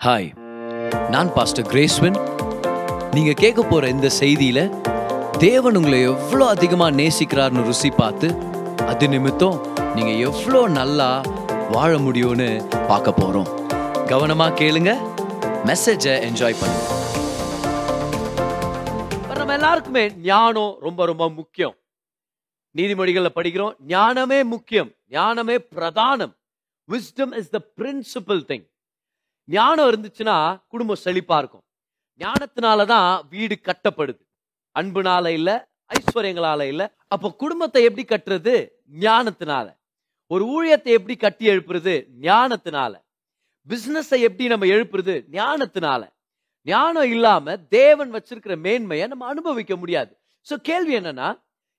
Hi நான் pastor கிரேஸ்வன் நீங்கள் கேட்க போகிற இந்த செய்தியில் தேவன் உங்களை எவ்வளோ அதிகமாக நேசிக்கிறார்னு ருசி பார்த்து அது நிமித்தம் நீங்கள் எவ்வளோ நல்லா வாழ முடியும்னு பார்க்க போகிறோம் கவனமாக கேளுங்க மெசேஜை என்ஜாய் பண்ணுங்க. நம்ம எல்லாருக்குமே ஞானம் ரொம்ப ரொம்ப முக்கியம். நீதிமொழிகளில் படிக்கிறோம் ஞானமே முக்கியம் ஞானமே பிரதானம். Wisdom is the principal thing ஞானம் இருந்துச்சுன்னா குடும்பம் செழிப்பா இருக்கும். ஞானத்தினால தான் வீடு கட்டப்படுது. அன்புனால இல்ல ஐஸ்வர்யங்களால இல்ல. அப்போ குடும்பத்தை எப்படி கட்டுறது? ஞானத்தினால. ஒரு ஊழியத்தை எப்படி கட்டி எழுப்புறது? ஞானத்தினால. பிசினஸை எப்படி நம்ம எழுப்புறது? ஞானத்தினால. ஞானம் இல்லாம தேவன் வச்சிருக்கிற மேன்மையை நம்ம அனுபவிக்க முடியாது. சோ கேள்வி என்னன்னா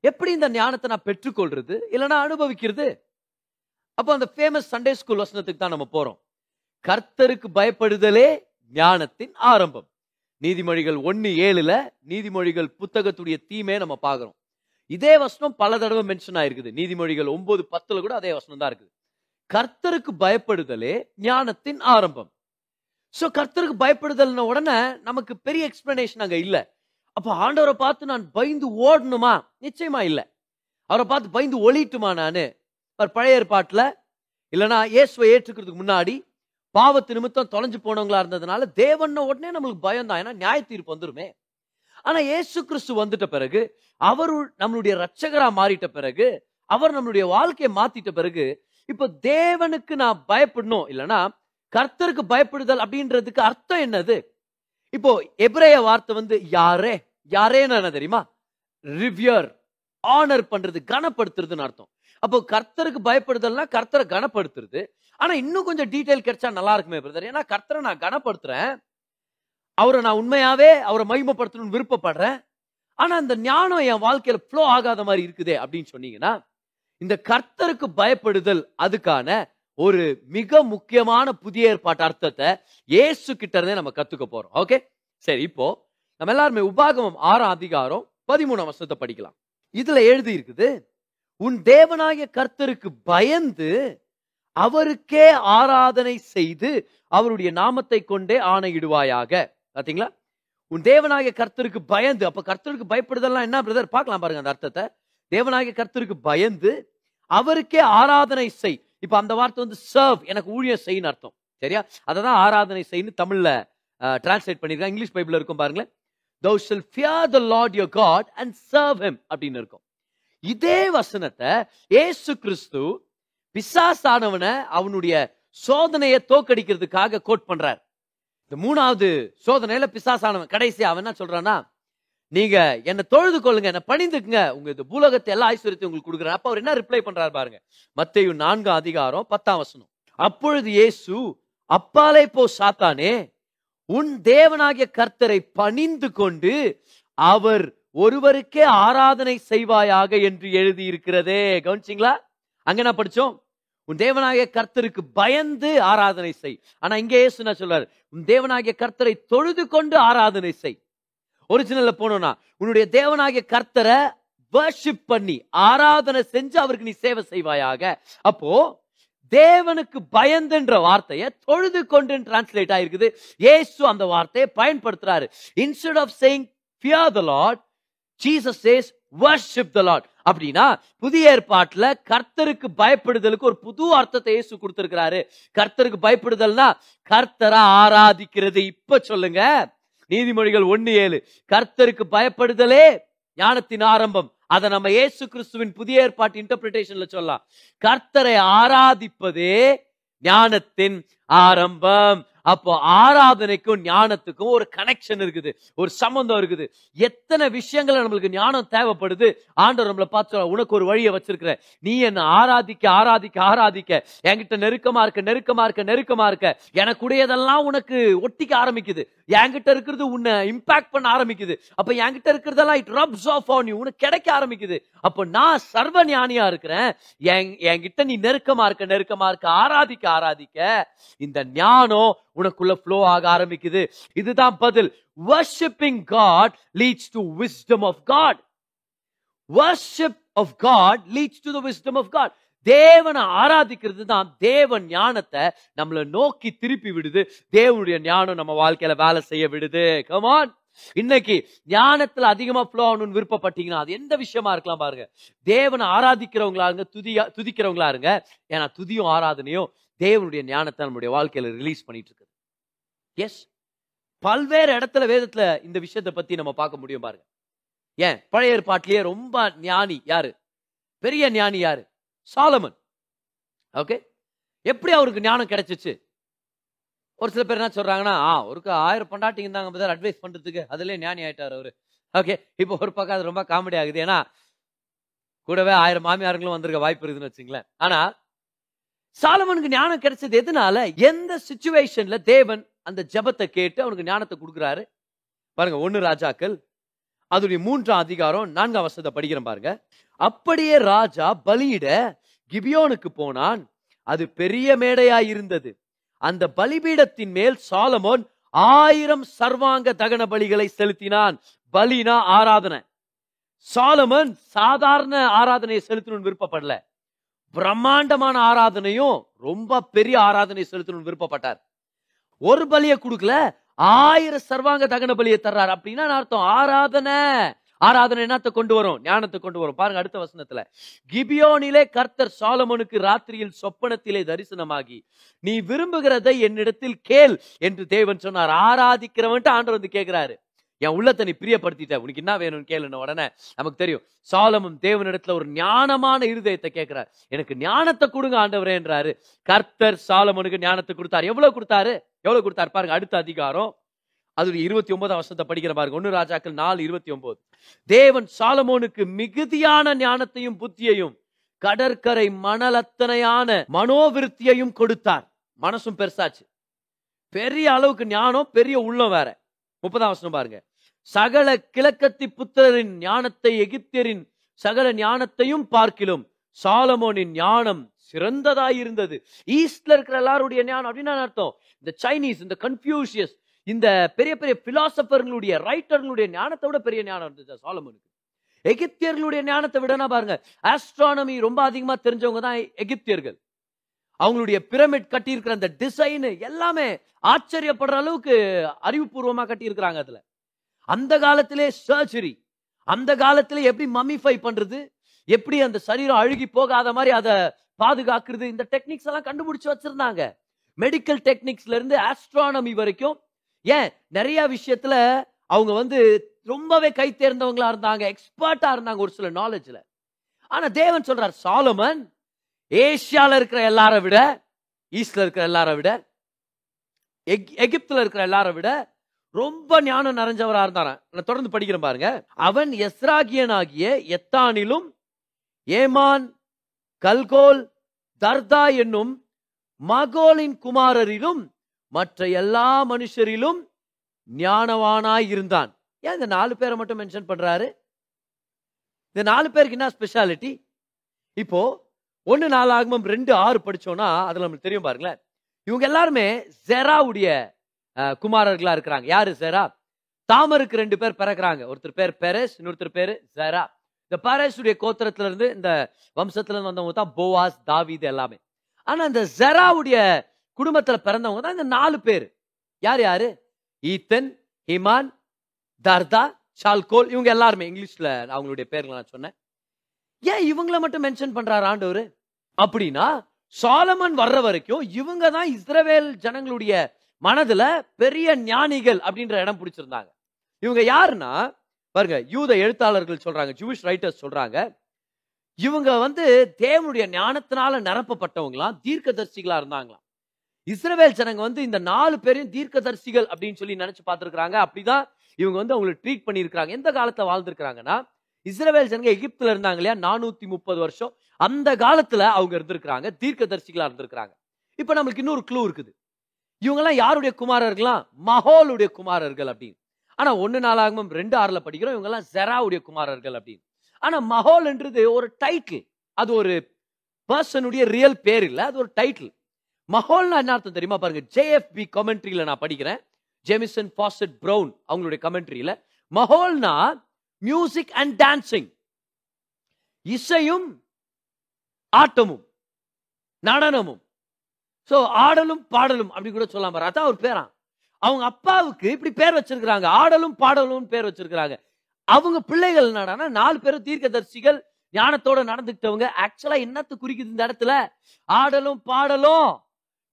எப்படி இந்த ஞானத்தை நான் பெற்றுக்கொள்றது? இல்லைன்னா அனுபவிக்கிறது? அப்போ அந்த ஃபேமஸ் சண்டே ஸ்கூல் வசனத்துக்கு தான் நம்ம போறோம். கர்த்தருக்கு பயப்படுதலே ஞானத்தின் ஆரம்பம். நீதிமொழிகள் ஒன்று ஏழுல நீதிமொழிகள் புத்தகத்துடைய தீமே நம்ம பார்க்குறோம். இதே வசனம் பல தடவை மென்ஷன் ஆயிருக்குது. நீதிமொழிகள் ஒன்பது பத்துல கூட அதே வசனம் தான் இருக்குது. கர்த்தருக்கு பயப்படுதலே ஞானத்தின் ஆரம்பம். ஸோ கர்த்தருக்கு பயப்படுதல்ன உடனே நமக்கு பெரிய எக்ஸ்பிளனேஷன் அங்கே இல்லை. அப்போ ஆண்டவரை பார்த்து நான் பயந்து ஓடணுமா? நிச்சயமா இல்லை. அவரை பார்த்து பயந்து ஒழிட்டுமா நான்? பழைய ஏற்பாட்டில் இல்லைனா இயேசுவை ஏற்றுக்கிறதுக்கு முன்னாடி பாவத்து நிமித்தம் தொலைஞ்சு போனவங்களா இருந்ததுனால தேவன்ன உடனே நம்மளுக்கு பயம் தான் ஏன்னா நியாய தீர்ப்பு வந்துருமே. ஆனா ஏசு கிறிஸ்து வந்துட்ட பிறகு அவரு நம்மளுடைய ரட்சகரா மாறிட்ட பிறகு அவர் நம்மளுடைய வாழ்க்கையை மாத்திட்ட பிறகு இப்போ தேவனுக்கு நான் பயப்படணும். இல்லைன்னா கர்த்தருக்கு பயப்படுதல் அப்படின்றதுக்கு அர்த்தம் என்னது? இப்போ எபிரேய வார்த்தை வந்து யாரே? யாரேன்னு என்ன தெரியுமா? ரிவ்யர் ஆனர் பண்றது கனப்படுத்துறதுன்னு அர்த்தம். அப்போ கர்த்தருக்கு பயப்படுதல்னா கர்த்தரை கனப்படுத்துறது. ஆனா இன்னும் கொஞ்சம் டீட்டெயில் கிடைச்சா நல்லா இருக்குமே பிரதர் ஏன்னா கர்த்தரை நான் கனப்படுத்துறேன். அவரை நான் உண்மையாவே அவரை மகிமப்படுத்தணும்னு விருப்பப்படுறேன். ஆனா அந்த ஞானம் என் வாழ்க்கையில ஃப்ளோ ஆகாத மாதிரி இருக்குதே அப்படின்னு சொன்னீங்கன்னா இந்த கர்த்தருக்கு பயப்படுதல் அதுக்கான ஒரு மிக முக்கியமான புதிய ஏற்பாட்டு அர்த்தத்தை இயேசு கிட்ட இருந்தே நம்ம கத்துக்க போறோம். ஓகே சரி இப்போ நம்ம எல்லாருமே உபாகமம் ஆறாம் அதிகாரம் பதிமூணாம் வருஷத்தை படிக்கலாம். இதுல எழுதி இருக்குது உன் தேவனாகிய கர்த்தருக்கு பயந்து அவருக்கே ஆராதனை செய்து அவருடைய நாமத்தை கொண்டே ஆணையிடுவாயாக. பாத்தீங்களா? உன் தேவனாகிய கர்த்தருக்கு பயந்து அப்ப கர்த்தருக்கு பயப்படுதெல்லாம் என்ன பிரதர் பார்க்கலாம் பாருங்க அந்த அர்த்தத்தை. தேவனாகிய கர்த்தருக்கு பயந்து அவருக்கே ஆராதனை செய். இப்ப அந்த வார்த்தை வந்து சர்வ் எனக்கு ஊழியம் செய்யன்னு அர்த்தம். சரியா? அதை தான் ஆராதனை செய்யு தமிழ்ல டிரான்ஸ்லேட் பண்ணிருக்காங்க இங்கிலீஷ் பைபிள் இருக்கும் பாருங்களேன். Thou shall fear the Lord your God and serve him அப்படின்னு இருக்கும். இதே வசனத்தை ஏசு கிறிஸ்து பிசாசானவனை அவனுடைய சோதனையை தோக்கடிக்கிறதுக்காக கோட் பண்றார். இந்த மூணாவது சோதனையில பிசாசானவன் கடைசி அவன் என்ன சொல்றான்னா நீங்க என்ன தொழுது கொள்ளுங்க என்ன பணிந்துக்குங்க. உங்க இந்த பூலகத்தை எல்லா ஐஸ்வர்யத்தையும் உங்களுக்கு கொடுக்குறேன் அப்ப அவர் என்ன ரிப்ளை பண்றாரு பாருங்க. மத்தையும் நான்காம் அதிகாரம் பத்தாம் வசனம். அப்பொழுது இயேசு அப்பாலே போ சாத்தானே உன் தேவனாகிய கர்த்தரை பணிந்து கொண்டு அவர் ஒருவருக்கே ஆராதனை செய்வாயாக என்று எழுதி இருக்கிறதே கவனிச்சிங்களா? அங்க என்ன படிச்சோம்? உன் தேவனாகிய கர்த்தருக்கு பயந்து ஆராதனை செய். ஆனா இங்கே இயேசு என்ன சொல்றாரு? உன் தேவனாகிய கர்த்தரை தொழுது கொண்டு ஆராதனை செய். ஒரிஜினல்ல போனோம்னா உன்னுடைய தேவனாகிய கர்த்தரை வர்ஷிப் பண்ணி ஆராதனை செஞ்சு அவருக்கு நீ சேவை செய்வாயாக. அப்போ தேவனுக்கு பயந்துன்ற வார்த்தையை தொழுது கொண்டு டிரான்ஸ்லேட் ஆயிருக்குது. ஏசு அந்த வார்த்தையை பயன்படுத்துறாரு. Instead of saying fear the Lord Jesus says worship the Lord அப்படின்னா புதிய ஏற்பாட்டுல கர்த்தருக்கு பயப்படுதலுக்கு ஒரு புது அர்த்தத்தை இயேசு கொடுத்துருக்கிறாரு. கர்த்தருக்கு பயப்படுதல்னா கர்த்தரை ஆராதிக்கிறது. இப்ப சொல்லுங்க. நீதிமொழிகள் ஒன்னு ஏழு. கர்த்தருக்கு பயப்படுதலே ஞானத்தின் ஆரம்பம். அதை நம்ம இயேசு கிறிஸ்துவின் புதிய ஏற்பாட்டு இன்டர்பிரிட்டேஷன்ல சொல்லலாம். கர்த்தரை ஆராதிப்பதே ஞானத்தின் ஆரம்பம். அப்போ ஆராதனைக்கும் ஞானத்துக்கும் ஒரு கனெக்ஷன் இருக்குது ஒரு சம்பந்தம் இருக்குது. எத்தனை விஷயங்களை நம்மளுக்கு ஞானம் தேவைப்படுது? ஆண்டவர் நம்மளை பார்த்து உனக்கு ஒரு வழியை வச்சிருக்கிற நீ என்ன ஆராதிக்க ஆராதிக்க ஆராதிக்க. என்கிட்ட நெருக்கமா இருக்க நெருக்கமா இருக்க நெருக்கமா இருக்க. எனக்குடையதெல்லாம் உனக்கு ஒட்டிக்க ஆரம்பிக்குது. என்கிட்ட இருக்கிறது உன்னை இம்பாக்ட் பண்ண ஆரம்பிக்குது. அப்ப என்கிட்ட இருக்கிறதெல்லாம் it rubs off on you உனக்கு கிடைக்க ஆரம்பிக்குது. அப்போ நான் சர்வ ஞானியா இருக்கிறேன். என் என்கிட்ட நீ நெருக்கமா இருக்க நெருக்கமா இருக்க ஆராதிக்க ஆராதிக்க இந்த ஞானம் உனக்குள்ள ஃப்ளோ ஆக ஆரம்பிக்குது. இதுதான் பதில். Worshipping God leads to wisdom of God worship of God leads to the wisdom of God தேவனை ஆராதிக்கிறது தான் தேவன் ஞானத்தை நம்மளை நோக்கி திருப்பி விடுது. தேவனுடைய ஞானம் நம்ம வாழ்க்கையில வேலை செய்ய விடுது. கமான் இன்னைக்கு ஞானத்துல அதிகமா ஃப்ளோ ஆகணும்னு விருப்பப்பட்டீங்கன்னா அது எந்த விஷயமா இருக்கலாம் பாருங்க. தேவனை ஆராதிக்கிறவங்களா இருங்க துதியா துதிக்கிறவங்களா இருங்க. ஏன்னா துதியும் ஆராதனையும் தேவனுடைய ஞானத்தை நம்முடைய வாழ்க்கையில ரிலீஸ் பண்ணிட்டு இருக்குது எஸ் பல்வேறு இடத்துல வேதத்துல இந்த விஷயத்தை பத்தி நம்ம பார்க்க முடியும் பாருங்க. ஏன்? பழைய ஏற்பாட்டிலேயே ரொம்ப ஞானி யாரு? பெரிய ஞானி யாரு? சாலமன். ஓகே எப்படி அவருக்கு ஞானம் கிடைச்சிச்சு? ஒரு சில பேர் என்ன சொல்றாங்கன்னா ஆ ஒருக்கு ஆயிரம் பொண்டாட்டிங்க இருந்தாங்க பதர் அட்வைஸ் பண்றதுக்கு. அதுலயே ஞானி ஆயிட்டார் அவரு. ஓகே இப்போ ஒரு பக்கம் அது ரொம்ப காமெடி ஆகுது. ஏன்னா கூடவே ஆயிரம் மாமியாருங்களும் வந்திருக்க வாய்ப்பு இருக்குதுன்னு வச்சுங்களேன். ஆனா சாலமனுக்கு ஞானம் கிடைச்சது எதனால? எந்த சுச்சுவேஷன்ல தேவன் அந்த ஜெபத்தை கேட்டு அவனுக்கு ஞானத்தை கொடுக்குறாரு? பாருங்க ஒன்னு ராஜாக்கள் அதோடைய மூன்றாம் அதிகாரம் நான்காம் வருஷத்தை படிக்கிறேன் பாருங்க. அப்படியே ராஜா பலியிட கிபியோனுக்கு போனான். அது பெரிய மேடையாய் இருந்தது. அந்த பலிபீடத்தின் மேல் சாலமோன் ஆயிரம் சர்வாங்க தகன பலிகளை செலுத்தினான். பலினா ஆராதனை. சாலமன் சாதாரண ஆராதனையை செலுத்தணும்னு விருப்பப்படல. பிரம்மாண்டமான ஆராதனையும் ரொம்ப பெரிய ஆராதனை செலுத்தணும்னு விருப்பப்பட்டார். ஒரு பலியை கொடுக்கல ஆயிரம் சர்வாங்க தகன பலியை தர்றார். அப்படின்னா அர்த்தம்? ஆராதனை. ஆராதனை என்னத்தை கொண்டு வரும்? ஞானத்தை கொண்டு வரும். பாருங்க அடுத்த வசனத்துல. கிபியோனிலே கர்த்தர் சாலமனுக்கு ராத்திரியில் சொப்பனத்திலே தரிசனமாகி நீ விரும்புகிறதை என்னிடத்தில் கேள் என்று தேவன் சொன்னார். ஆராதிக்கிறவன்ட்டு ஆண்டவர் வந்து கேட்கிறாரு. என் உள்ளத்தை நீ பிரியப்படுத்திட்ட. உனக்கு என்ன வேணும்னு கேளுன உடனே நமக்கு தெரியும். சாலமும் தேவனிடத்துல ஒரு ஞானமான இருதயத்தை கேட்கிறார். எனக்கு ஞானத்தை கொடுங்க ஆண்டவரேன்றாரு கர்த்தர் சாலமனுக்கு ஞானத்தை கொடுத்தாரு. எவ்வளவு கொடுத்தாரு? எவ்வளவு கொடுத்தாரு? பாருங்க அடுத்த அதிகாரம். அது இருபத்தி ஒன்பதாம் வருஷத்தை படிக்கிற பாருங்க. ஒன்னு ராஜாக்கள் நாலு இருபத்தி ஒன்பது தேவன் சாலமோனுக்கு மிகுதியான ஞானத்தையும் புத்தியையும் கடற்கரை மணலத்தனையான மனோவிருத்தியையும் கொடுத்தார். மனசும் பெருசாச்சு. பெரிய அளவுக்கு ஞானம் பெரிய உள்ளம் வேற. முப்பதாம் வருஷம் பாருங்க. சகல கிழக்கத்தி புத்திரரின் ஞானத்தை எகிப்தியரின் சகல ஞானத்தையும் பார்க்கிலும். சாலமோனின் ஞானம் சிறந்ததாய் இருந்தது ஈஸ்ட்ல இருக்கிற எல்லாருடைய ஞானம் அப்படின்னு அர்த்தம்? இந்த சைனீஸ் இந்த கன்ஃபியூஷியஸ் இந்த பெரிய பெரிய பிலாசபர்களுடைய ரைட்டர்களுடைய ஞானத்தை விட பெரிய ஞானம் இருந்துச்சு சாலமோனுக்கு. எகிப்தியர்களுடைய ஞானத்தை விடனா பாருங்க ஆஸ்ட்ரானமி ரொம்ப அதிகமா தெரிஞ்சவங்க தான் எகிப்தியர்கள். அவங்களுடைய பிரமிட் கட்டியிருக்கிற அந்த டிசைனு எல்லாமே ஆச்சரியப்படுற அளவுக்கு அறிவுபூர்வமா கட்டியிருக்கிறாங்க அதுல. அந்த காலத்திலே சர்ஜரி அந்த காலத்தில் எப்படி மம்மிஃபை பண்றது? எப்படி அந்த சரீரம் அழுகி போகாத மாதிரி அதை பாதுகாக்கிறது? இந்த டெக்னிக்ஸ் எல்லாம் கண்டுபிடிச்சு வச்சிருந்தாங்க. மெடிக்கல் டெக்னிக்ஸ்ல இருந்து ஆஸ்ட்ரானமி வரைக்கும். ஏன்? நிறைய விஷயத்துல அவங்க வந்து ரொம்பவே கை தேர்ந்தவங்களா இருந்தாங்க எக்ஸ்பர்ட்டா இருந்தாங்க ஒரு சில நாலேஜ்ல ஆனா தேவன் சொல்றார் சாலமன் ஏசியால இருக்கிற எல்லாரை விட ஈஸ்ட்ல இருக்கிற எல்லாரை விட எகிப்துல இருக்கிற எல்லாரை விட ரொம்ப ஞானம் நிறைஞ்சவராக இருந்தாராம். நான் தொடர்ந்து படிக்கிறேன் பாருங்க. அவன் எஸ்ராகியனாகிய எத்தானிலும் ஏமான் கல்கோல் தர்தா என்னும் மகோலின் குமாரரிலும் மற்ற எல்லா மனுஷரிலும் ஞானவானாய் இருந்தான். ஏன் இந்த நாலு பேரை மட்டும் மென்ஷன் பண்றாரு? இந்த நாலு பேருக்கு என்ன ஸ்பெஷாலிட்டி இப்போ ஒன்னு நாலு ஆகமும் ரெண்டு ஆறு படிச்சோம்னா அதுல நம்மளுக்கு தெரியும் பாருங்களேன். இவங்க எல்லாருமே ஜெராவுடைய குமாரர்களா இருக்கிறாங்க. யாரு? ஜெரா தாமருக்கு ரெண்டு பேர் பிறக்கிறாங்க. ஒருத்தர் பேர் பெரஸ் இன்னொருத்தர் பேர் ஜெரா இந்த பரேஷுடைய கோத்திரத்துல இருந்து இந்த வம்சத்துல இருந்து வந்தவங்க தான் போவாஸ் தாவீது எல்லாமே. ஆனா இந்த ஜெராவுடைய குடும்பத்துல பிறந்தவங்க தான் இந்த நாலு பேர். யார் யாரு? ஈத்தன் ஹிமான் தர்தா ஷால்கோல் இவங்க எல்லாருமே. இங்கிலீஷ்ல அவங்களுடைய பேர்களை நான் சொன்னேன். ஏன் இவங்கள மட்டும் மென்ஷன் பண்றாரு ஆண்டவர்? அப்படின்னா சாலமன் வர்ற வரைக்கும் இவங்க தான் இஸ்ரவேல் ஜனங்களுடைய மனதுல பெரிய ஞானிகள் அப்படின்ற இடம் பிடிச்சிருந்தாங்க. இவங்க யாருன்னா பாருங்க யூத எழுத்தாளர்கள் சொல்றாங்க ஜூவிஷ் ரைட்டர்ஸ் சொல்றாங்க இவங்க வந்து தேவனுடைய ஞானத்தினால நிரப்பப்பட்டவங்களாம் தீர்க்கதர்சிகளா இருந்தாங்களாம். இஸ்ரவேல் ஜனங்க வந்து இந்த நாலு பேரையும் தீர்க்கதர்சிகள் அப்படின்னு சொல்லி நினைச்சு பார்த்துருக்காங்க அப்படிதான் இவங்க வந்து அவங்களை ட்ரீட் பண்ணியிருக்கிறாங்க. எந்த காலத்தை வாழ்ந்திருக்கிறாங்கன்னா இஸ்ரவேல் ஜனங்க எகிப்துல இருந்தாங்க இல்லையா நானூத்தி முப்பது வருஷம். அந்த காலத்துல அவங்க இருந்திருக்கிறாங்க தீர்க்கதர்சிகளா இருந்திருக்கிறாங்க. இப்ப நம்மளுக்கு இன்னொரு க்ளூ இருக்குது. இவங்கெல்லாம் யாருடைய குமாரர்கள்லாம்? மஹோலுடைய குமாரர்கள் அப்படின்னு. ஆனா ஒன்னு நாளாகவும் ரெண்டு ஆறுல படிக்கிறோம் இவங்கெல்லாம் ஜெராவுடைய குமாரர்கள் அப்படின்னு. ஆனா மஹோல்ன்றது ஒரு டைட்டில் அது ஒரு பர்சனுடைய ரியல் பேர் இல்லை அது ஒரு டைட்டில் மஹோல்னா என்ன அர்த்தம் தெரியுமா பாருங்க? ஜேஎஃபி கமெண்ட்ரியில நான் படிக்கிறேன். ஜெமிசன் ஃபாசட் ப்ரௌன் அவங்களுடைய கமெண்ட்ரியில மஹோல்னா மியூசிக் அண்ட் டான்சிங் இசையும் ஆட்டமும் நடனமும். ஸோ ஆடலும் பாடலும் அப்படி கூட சொல்லாம அதான் அவர் பேரா. அவங்க அப்பாவுக்கு இப்படி பேர் வச்சிருக்கிறாங்க. ஆடலும் பாடலும் பேர் வச்சிருக்கிறாங்க. அவங்க பிள்ளைகள் என்னடான்னா நாலு பேரும் தீர்க்கதரிசிகள் ஞானத்தோட நடந்துக்கிட்டவங்க ஆக்சுவலா என்னத்து குறிக்குது இந்த இடத்துல? ஆடலும் பாடலும்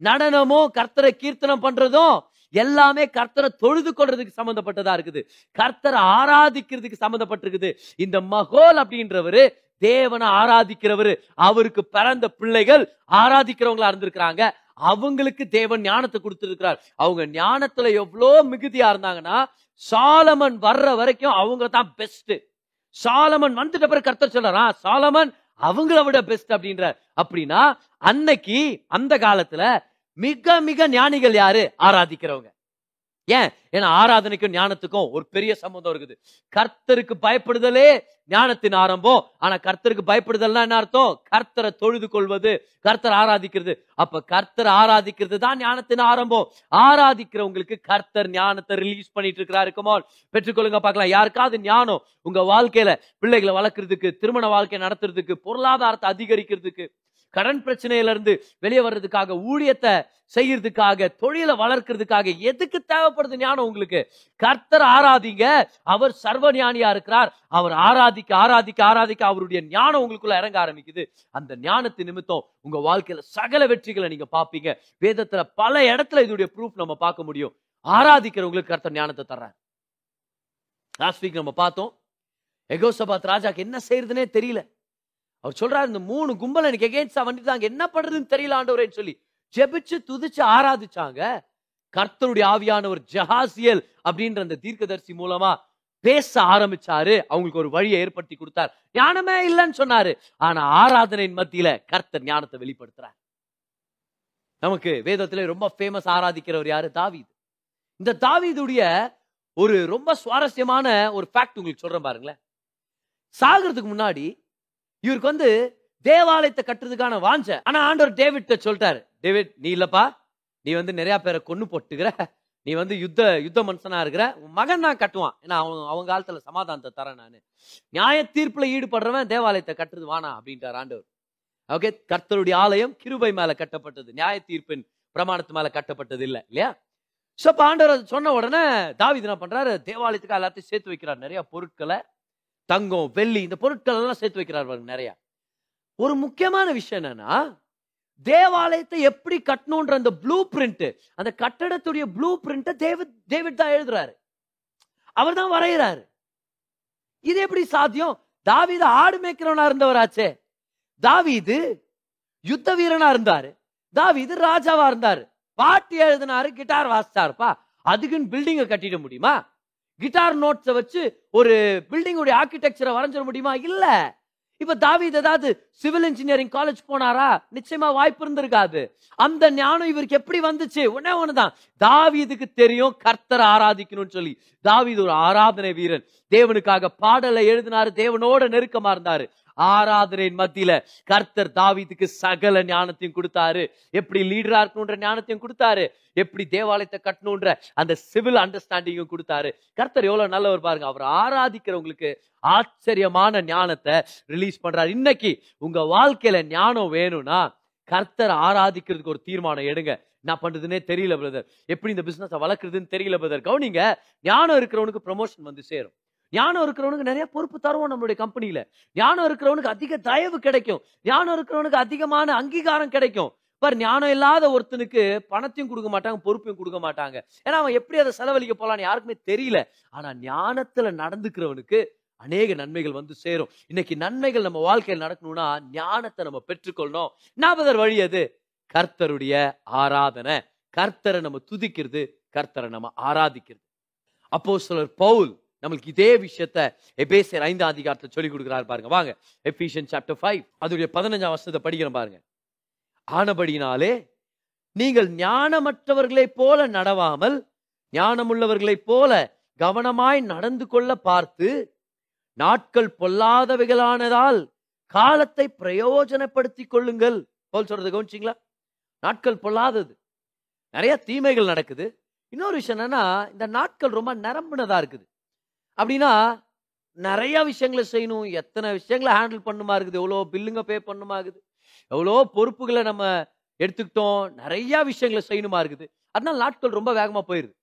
நடனமும் கர்த்தரை கீர்த்தனம் பண்றதும் எல்லாமே கர்த்தரை தொழுது கொள்றதுக்கு சம்பந்தப்பட்டதா இருக்குது. கர்த்தரை ஆராதிக்கிறதுக்கு சம்பந்தப்பட்டிருக்குது. இந்த மகோல் அப்படின்றவரு தேவனை ஆராதிக்கிறவரு. அவருக்கு பிறந்த பிள்ளைகள் ஆராதிக்கிறவங்களா இருந்திருக்கிறாங்க. அவங்களுக்கு தேவன் ஞானத்தை கொடுத்துருக்கிறார். அவங்க ஞானத்துல எவ்வளோ மிகுதியா இருந்தாங்கன்னா சாலமன் வர்ற வரைக்கும் அவங்க தான் பெஸ்ட் சாலமன் வந்துட்ட பிறகு கர்த்தர் சொல்றான் சாலமன் அவங்கள விட பெஸ்ட் அப்படின்றார். அப்படின்னா அன்னைக்கு அந்த காலத்துல மிக மிக ஞானிகள் யாரு? ஆராதிக்கிறவங்க. ஏன்? ஏன்னா ஆராதனைக்கும் ஞானத்துக்கும் ஒரு பெரிய சம்பந்தம் இருக்குது. கர்த்தருக்கு பயப்படுதலே ஞானத்தின் ஆரம்பம். ஆனா கர்த்தருக்கு பயப்படுதல்னா என்ன அர்த்தம்? கர்த்தரை தொழுது கொள்வது கர்த்தர் ஆராதிக்கிறது. அப்ப கர்த்தர் ஆராதிக்கிறது தான் ஞானத்தின் ஆரம்பம். ஆராதிக்கிறவங்களுக்கு கர்த்தர் ஞானத்தை ரிலீஸ் பண்ணிட்டு இருக்கிறாரு. கமால் பெற்றுக்கொள்ளுங்க பார்க்கலாம். யாருக்காவது ஞானம் உங்க வாழ்க்கையில பிள்ளைகளை வளர்க்கறதுக்கு திருமண வாழ்க்கை நடத்துறதுக்கு பொருளாதாரத்தை அதிகரிக்கிறதுக்கு கடன் பிரச்சனையில இருந்து வெளியே வர்றதுக்காக ஊழியத்தை செய்யறதுக்காக தொழிலை வளர்க்கறதுக்காக எதுக்கு தேவைப்படுது ஞானம் உங்களுக்கு? கர்த்தர் ஆராதிங்க அவர் சர்வ ஞானியா இருக்கிறார். அவர் ஆராதிக்க ஆராதிக்க ஆராதிக்க அவருடைய ஞானம் உங்களுக்குள்ள இறங்க ஆரம்பிக்குது. அந்த ஞானத்தை நிமித்தம் உங்க வாழ்க்கையில சகல வெற்றிகளை நீங்க பாப்பீங்க வேதத்துல பல இடத்துல இதோடைய ப்ரூஃப் நம்ம பார்க்க முடியும். ஆராதிக்கிறவங்களுக்கு கர்த்தர் ஞானத்தை தர்றார். லாஸ்ட் வீக் நம்ம பார்த்தோம். எகோசபாத் ராஜாக்கு என்ன செய்யறதுனே தெரியல. அவர் சொல்றாரு இந்த மூணு கும்பல் எனக்கு எகேன்ஸ்டா வந்துட்டாங்க என்ன பண்றதுன்னு தெரியல ஆண்டவரேன்னு சொல்லி. ஜெபிச்சு துதிச்சு ஆராதிச்சாங்க. கர்த்தருடைய ஆவியானவர் ஜஹாசியல் அப்படின்ற அந்த தீர்க்கதரிசி மூலமா பேச ஆரம்பிச்சாரு. அவங்களுக்கு ஒரு வழியை ஏற்படுத்தி கொடுத்தார். ஞானமே இல்லைன்னு சொன்னாரு. ஆனா ஆராதனையின் மத்தியில கர்த்தர் ஞானத்தை வெளிப்படுத்துறார். நமக்கு வேதத்துல ரொம்ப ஃபேமஸ் ஆராதிக்கிறவர் யாரு? தாவீது. இந்த தாவீதுடைய ஒரு ரொம்ப சுவாரஸ்யமான ஒரு ஃபேக்ட் உங்களுக்கு சொல்றேன் பாருங்களேன். சாகிறதுக்கு முன்னாடி இவருக்கு வந்து தேவாலயத்தை கட்டுறதுக்கான வாஞ்ச. ஆனா ஆண்டவர் டேவிட்ட சொல்லிட்டாரு. டேவிட் நீ இல்லப்பா. நீ வந்து நிறைய பேரை கொன்னு போட்டுக்கிற. நீ வந்து யுத்த யுத்த மனுஷனா இருக்கிற. உன் மகன் தான் கட்டுவான். ஏன்னா அவன் அவங்க காலத்துல சமாதானத்தை தரேன் நானு. நியாய தீர்ப்புல ஈடுபடுறவன் தேவாலயத்தை கட்டுறது வானா அப்படின்ட்டார் ஆண்டவர். ஓகே கர்த்தருடைய ஆலயம் கிருபை மேல கட்டப்பட்டது. நியாய தீர்ப்பின் பிரமாணத்து மேல கட்டப்பட்டது இல்ல இல்லையா? சோ அப்ப ஆண்டவர் சொன்ன உடனே தாவீது என்ன பண்றாரு? தேவாலயத்துக்கு எல்லாத்தையும் சேர்த்து வைக்கிறார். நிறைய பொருட்களை. தங்கம் வெள்ளி இந்த பொருட்கள் எல்லாம் சேர்த்து வைக்கிறார் பாருங்க நிறைய. ஒரு முக்கியமான விஷயம் என்னன்னா தேவாலயத்தை எப்படி கட்டணும்ன்ற அந்த ப்ளூ பிரிண்ட் அந்த கட்டடத்துடைய ப்ளூ பிரிண்ட்டை டேவிட் டேவிட் தான் எழுதுறாரு. அவர் தான் வரைகிறாரு. இது எப்படி சாத்தியம்? தாவிது ஆடு மேய்க்கிறவனா இருந்தவராச்சே. தாவிது யுத்த வீரனா இருந்தாரு. தாவீது ராஜாவா இருந்தாரு. பாட்டு எழுதினாரு கிட்டார் வாசிச்சாருப்பா. அதுக்குன்னு பில்டிங்கை கட்டிட முடியுமா? கிட்டார் நோட்ஸை வச்சு ஒரு பில்டிங்குடைய ஆர்கிடெக்சரை வரைஞ்சிட முடியுமா? இல்ல. இப்ப தாவித் ஏதாவது சிவில் இன்ஜினியரிங் காலேஜ் போனாரா? நிச்சயமா வாய்ப்பு இருந்திருக்காது. அந்த ஞானம் இவருக்கு எப்படி வந்துச்சு? உடனே ஒண்ணுதான். தாவீதுக்கு தெரியும் கர்த்தரை ஆராதிக்கணும்னு சொல்லி. தாவீது ஒரு ஆராதனை வீரன். தேவனுக்காக பாடலை எழுதினாரு தேவனோட நெருக்கமா இருந்தாரு. ஆராதனையின் மத்தியில கர்த்தர் தாவீதுக்கு சகல ஞானத்தையும் கொடுத்தாரு. எப்படி லீடரா இருக்கணுன்ற ஞானத்தையும் கொடுத்தாரு. எப்படி தேவாலயத்தை கட்டணுன்ற அந்த சிவில் அண்டர்ஸ்டாண்டிங்கும் கொடுத்தாரு. கர்த்தர் எவ்வளவு நல்லவர் பாருங்க. அவர் ஆராதிக்கிறவங்களுக்கு ஆச்சரியமான ஞானத்தை ரிலீஸ் பண்றாரு. இன்னைக்கு உங்க வாழ்க்கையில ஞானம் வேணும்னா கர்த்தர் ஆராதிக்கிறதுக்கு ஒரு தீர்மானம் எடுங்க. என்ன பண்றதுன்னே தெரியல பிரதர் எப்படி இந்த பிசினஸ் வளர்க்குறதுன்னு தெரியல பிரதர் கவனிங்க ஞானம் இருக்கிறவனுக்கு ப்ரமோஷன் வந்து சேரும். ஞானம் இருக்கிறவனுக்கு நிறைய பொறுப்பு தருவோம் நம்மளுடைய கம்பெனியில. ஞானம் இருக்கிறவனுக்கு அதிக தயவு கிடைக்கும். ஞானம் இருக்கிறவனுக்கு அதிகமான அங்கீகாரம் கிடைக்கும். பார் ஞானம் இல்லாத ஒருத்தனுக்கு பணத்தையும் கொடுக்க மாட்டாங்க பொறுப்பையும் கொடுக்க மாட்டாங்க. ஏன்னா அவன் எப்படி அதை செலவழிக்க போலான்னு யாருக்குமே தெரியல. ஆனா ஞானத்துல நடந்துக்கிறவனுக்கு அநேக நன்மைகள் வந்து சேரும். இன்னைக்கு நன்மைகள் நம்ம வாழ்க்கையில் நடக்கணும்னா ஞானத்தை நம்ம பெற்றுக்கொள்ளணும். நாபதர் வழி அது கர்த்தருடைய ஆராதனை. கர்த்தரை நம்ம துதிக்கிறது கர்த்தரை நம்ம ஆராதிக்கிறது. அப்போ சிலர் பவுல் நம்மளுக்கு இதே விஷயத்த எபேசியர் ஐந்தாம் அதிகாரத்தை சொல்லிக் கொடுக்குறாரு பாருங்க. வாங்க எபிஷியன் சாப்டர் ஃபைவ் அதோடைய பதினஞ்சாம் வருஷத்தை படிக்கிறோம் பாருங்க. ஆனபடினாலே நீங்கள் ஞானமற்றவர்களைப் போல நடவாமல் ஞானமுள்ளவர்களைப் போல கவனமாய் நடந்து கொள்ள பார்த்து நாட்கள் பொல்லாதவைகளானதால் காலத்தை பிரயோஜனப்படுத்தி கொள்ளுங்கள். போல் சொல்றது கவனிச்சிங்களா? நாட்கள் பொல்லாதது. நிறைய தீமைகள் நடக்குது. இன்னொரு விஷயம் என்னன்னா இந்த நாட்கள் ரொம்ப நிரம்பினதா இருக்குது. அப்படின்னா நிறைய விஷயங்களை செய்யணும். எத்தனை விஷயங்களை ஹேண்டில் பண்ணுமா இருக்குது எவ்வளோ பில்லுங்க பே பண்ணுமா இருக்குது எவ்வளோ பொறுப்புகளை நம்ம எடுத்துக்கிட்டோம்? நிறைய விஷயங்களை செய்யணுமா இருக்குது அதனால நாட்கள் ரொம்ப வேகமாக போயிருது.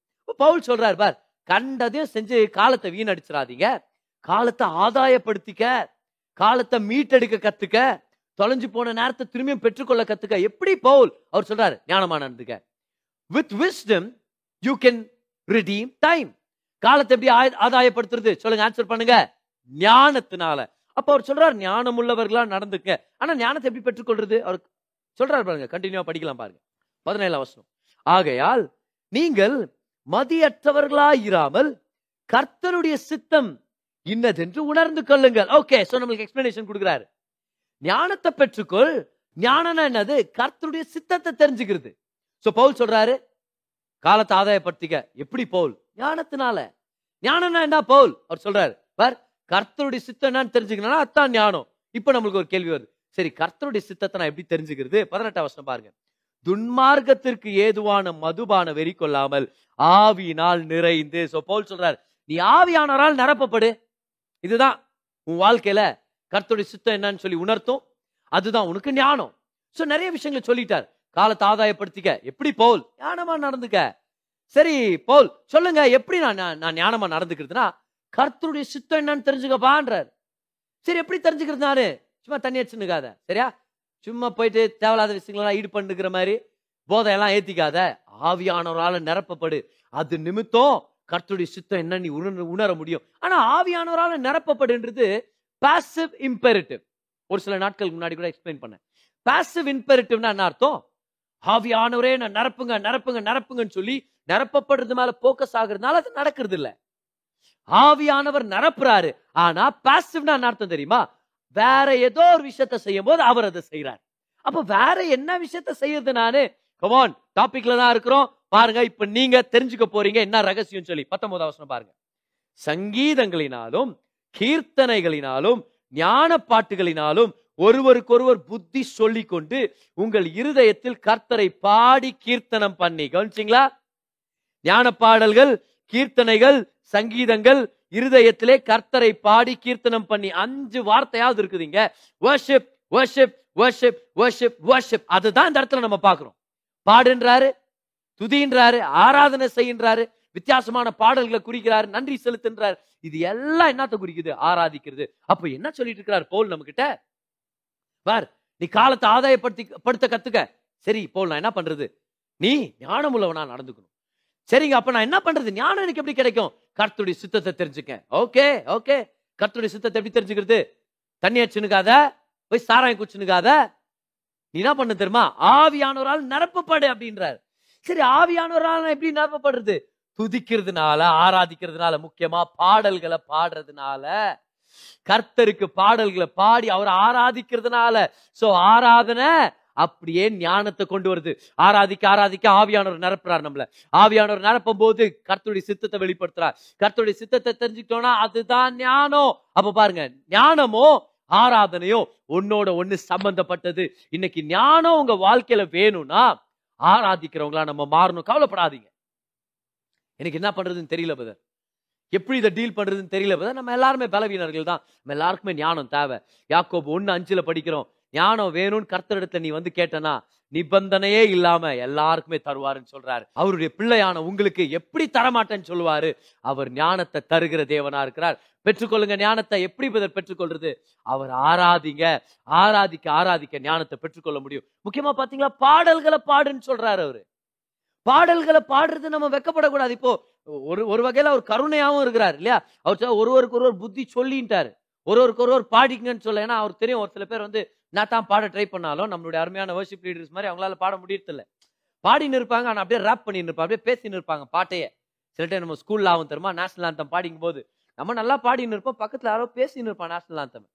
பவுல் சொல்றாரு பார் கண்டதையும் செஞ்சு காலத்தை வீணடிச்சிடாதீங்க. காலத்தை ஆதாயப்படுத்திக்க காலத்தை மீட்டெடுக்க கத்துக்க தொலைஞ்சு போன நேரத்தை திரும்பியும் பெற்றுக்கொள்ள கத்துக்க. எப்படி பவுல் அவர் சொல்றாரு? ஞானமா நடந்துக்க with wisdom you can redeem time காலத்தை எப்படி ஆய- ஆதாயப்படுத்துறது? சொல்லுங்க ஆன்சர் பண்ணுங்க. ஞானத்தினால. அப்ப அவர் சொல்றாரு ஞானம் உள்ளவர்களா நடந்துக்க. ஆனா ஞானத்தை எப்படி பெற்றுக்கொள்றது? அவர் சொல்றாரு பாருங்க கண்டினியூவா படிக்கலாம் பாருங்க. பதினேழாம் வசனம். ஆகையால் நீங்கள் மதியற்றவர்களாயிராமல் கர்த்தருடைய சித்தம் இன்னதென்று உணர்ந்து கொள்ளுங்கள். ஓகே சோ நம்மளுக்கு எக்ஸ்பிளனேஷன் கொடுக்குறாரு. ஞானத்தை பெற்றுக்கொள். ஞானம் என்னது? கர்த்தருடைய சித்தத்தை தெரிஞ்சுக்கிறது. சோ பவுல் சொல்றாரு காலத்தை ஆதாயப்படுத்திக்க. எப்படி பவுல்? ஞானத்தினால. ஞானம்னா என்ன பவுல்? அவர் சொல்றாரு. பார் கர்த்தருடைய சித்தம் என்னன்னு தெரிஞ்சுக்கணும்னா அதான் ஞானம். இப்போ நம்மளுக்கு ஒரு கேள்வி வருது. சரி கர்த்தருடைய சித்தத்தை நான் எப்படி தெரிஞ்சுக்கிறது? பதினெட்டாம் வருஷம் பாருங்க. துன்மார்க்கத்திற்கு ஏதுவான மதுபான வெறி கொள்ளாமல் ஆவியினால் நிறைந்து. சோ பவுல் சொல்றாரு நீ ஆவியானவரால் நிரப்பப்படு. இதுதான் உன் வாழ்க்கையில கர்த்தருடைய சித்தம் என்னன்னு சொல்லி உணர்த்தும். அதுதான் உனக்கு ஞானம். சோ நிறைய விஷயங்களை சொல்லிட்டார். காலத்தை ஆதாயப்படுத்திக்க. எப்படி பவுல்? ஞானமா நடந்துக்க. சரி பவுல் சொல்லுங்க எப்படி நான் நான் ஞானமா நடந்துக்கிறதுனா கர்த்தருடைய சித்தம் என்னன்னு தெரிஞ்சுக்கப்பான்றார். சரி எப்படி தெரிஞ்சுக்கிறது நானு? சும்மா தண்ணி அடிச்சுன்னுக்காத சரியா? சும்மா போயிட்டு தேவையில்லாத விஷயங்களெல்லாம் ஈடு மாதிரி போதையெல்லாம் ஏத்திக்காத. ஆவியானவரால நிரப்பப்படு. அது நிமித்தம் கர்த்தருடைய சித்தம் என்ன நீ உணர உணர முடியும். ஆனா ஆவியானவரால நிரப்பப்படுன்றது பாசிவ் இம்பெரிட்டிவ் ஒரு சில நாட்களுக்கு முன்னாடி கூட எக்ஸ்பிளைன் பண்ணேன். பாசிவ் இம்பெரிட்டிவ்னா என்ன அர்த்தம்? ஆவியானவரே நான் நிரப்புங்க நிரப்புங்க நிரப்புங்கன்னு சொல்லி நிரப்பப்படுறது மேல போக்கஸ் ஆகுறதுனால அது நடக்கிறது இல்லை ஆவியானவர் நிரப்புறாரு. ஆனா பாசிவ்னா என்ன அர்த்தம் தெரியுமா? வேற ஏதோ ஒரு விஷயத்த செய்யும் போது அவர் அதை செய்யறாரு அப்ப வேற என்ன விஷயத்த செய்யறது நானு? கமான் டாபிக்ல தான் இருக்கிறோம். பாருங்க இப்ப நீங்க தெரிஞ்சுக்க போறீங்க என்ன ரகசியம் சொல்லி. பத்தொன்பது அவசரம் பாருங்க. சங்கீதங்களினாலும் கீர்த்தனைகளினாலும் ஞான பாட்டுகளினாலும் ஒருவருக்கொருவர் புத்தி சொல்லி கொண்டு உங்கள் இருதயத்தில் கர்த்தரை பாடி கீர்த்தனம் பண்ணி. கவனிச்சிங்களா? ஞான பாடல்கள் கீர்த்தனைகள் சங்கீதங்கள் இருதயத்திலே கர்த்தரை பாடி கீர்த்தனம் பண்ணி அஞ்சு வார்த்தையாவது இருக்குதுங்க worship worship worship worship worship அதுதான் இந்த இடத்துல நம்ம பார்க்குறோம். பாடுன்றாரு துதின்றாரு ஆராதனை செய்கின்றாரு வித்தியாசமான பாடல்களை குறிக்கிறாரு நன்றி செலுத்துன்றாரு. இது எல்லாம் என்னத்த குறிக்குது? ஆராதிக்கிறது. அப்ப என்ன சொல்லிட்டு இருக்கிறார்? போல் நம்ம கிட்ட பார் நீ காலத்தை ஆதாயப்படுத்தி படுத்த கத்துக்க. சரி போல் நான் என்ன பண்றது? நீ ஞானம் உள்ளவனா நடந்துக்கணும். சரிங்க அப்ப நான் என்ன பண்றது? ஞானம் எனக்கு எப்படி கிடைக்கும்? கர்த்துடைய சித்தத்தை தெரிஞ்சுக்க. Okay okay. கர்த்துடைய சித்தத்தை எப்படி தெரிஞ்சுக்கிறது? தண்ணி அடிச்சுனுக்காத போய் சாராயம் குச்சுனுக்காத நீ என்ன பண்ண தெரியுமா? ஆவியானவரால் நிரப்பப்படு அப்படின்றார். சரி ஆவியானவரால் எப்படி நிரப்பப்படுறது? துதிக்கிறதுனால ஆராதிக்கிறதுனால முக்கியமா பாடல்களை பாடுறதுனால கர்த்தருக்கு பாடல்களை பாடி அவர் ஆராதிக்கிறதுனால. சோ ஆராதனை அப்படியே ஞானத்தை கொண்டு வருது. ஆராதிக்க ஆராதிக்க ஆவியானவர் நிரப்புறார் நம்மள. ஆவியானவர் நிரப்பும் போது கர்த்தருடைய சித்தத்தை வெளிப்படுத்துறார். கர்த்தருடைய சித்தத்தை தெரிஞ்சுக்கிட்டோம்னா அதுதான் ஞானம். அப்ப பாருங்க ஞானமோ ஆராதனையோ ஒன்னோட ஒண்ணு சம்பந்தப்பட்டது. இன்னைக்கு ஞானம் உங்க வாழ்க்கையில வேணும்னா ஆராதிக்கிறவங்களா நம்ம மாறணும். கவலைப்படாதீங்க. எனக்கு என்ன பண்றதுன்னு தெரியல பதர் எப்படி இதை டீல் பண்றதுன்னு தெரியல. நம்ம எல்லாருமே பலவீனர்கள் தான். நம்ம எல்லாருக்குமே ஞானம் தேவை. யாக்கோபு ஒன்னு அஞ்சுல படிக்கிறோம். ஞானம் வேணும்னு கர்த்தரிடத்துல நீ வந்து கேட்டனா நிபந்தனையே இல்லாம எல்லாருக்குமே தருவாருன்னு சொல்றாரு. அவருடைய பிள்ளையான உங்களுக்கு எப்படி தரமாட்டேன்னு சொல்லுவாரு? அவர் ஞானத்தை தருகிற தேவனா இருக்கிறார். பெற்றுக்கொள்ளுங்க ஞானத்தை எப்படி இதை பெற்றுக்கொள்றது? அவர் ஆராதிங்க ஆராதிக்க ஆராதிக்க ஞானத்தை பெற்றுக்கொள்ள முடியும். முக்கியமா பாத்தீங்களா? பாடல்களை பாடுன்னு சொல்றாரு அவரு. பாடல்களை பாடுறது நம்ம வெக்கப்படக்கூடாது. இப்போ ஒரு ஒரு வகையில் அவர் கருணையாகவும் இருக்கிறார் இல்லையா? அவர் சொல்ல ஒருவருக்கு ஒருவர் புத்தி சொல்லிட்டாரு ஒருவருக்கு ஒருவர் பாடிங்கன்னு சொல்ல ஏன்னா அவர் தெரியும் ஒரு சில பேர் வந்து நான் தான் பாட ட்ரை பண்ணாலும் நம்மளுடைய அருமையான வர்ஷிப் லீடர்ஸ் மாதிரி அவங்களால பாட முடியறதில்ல. பாடின்னு இருப்பாங்க ஆனால் அப்படியே ரேப் பண்ணின்னு இருப்பாங்க அப்படியே பேசின்னு இருப்பாங்க பாட்டையே. சில டைம் நம்ம ஸ்கூல்ல ஆகும் தெரியுமா நேஷனல் ஆந்தம் பாடிக்கும் போது நம்ம நல்லா பாடின்னு இருப்போம் பக்கத்தில் யாரோ பேசின்னு இருப்பான் நேஷனல் ஆந்தம்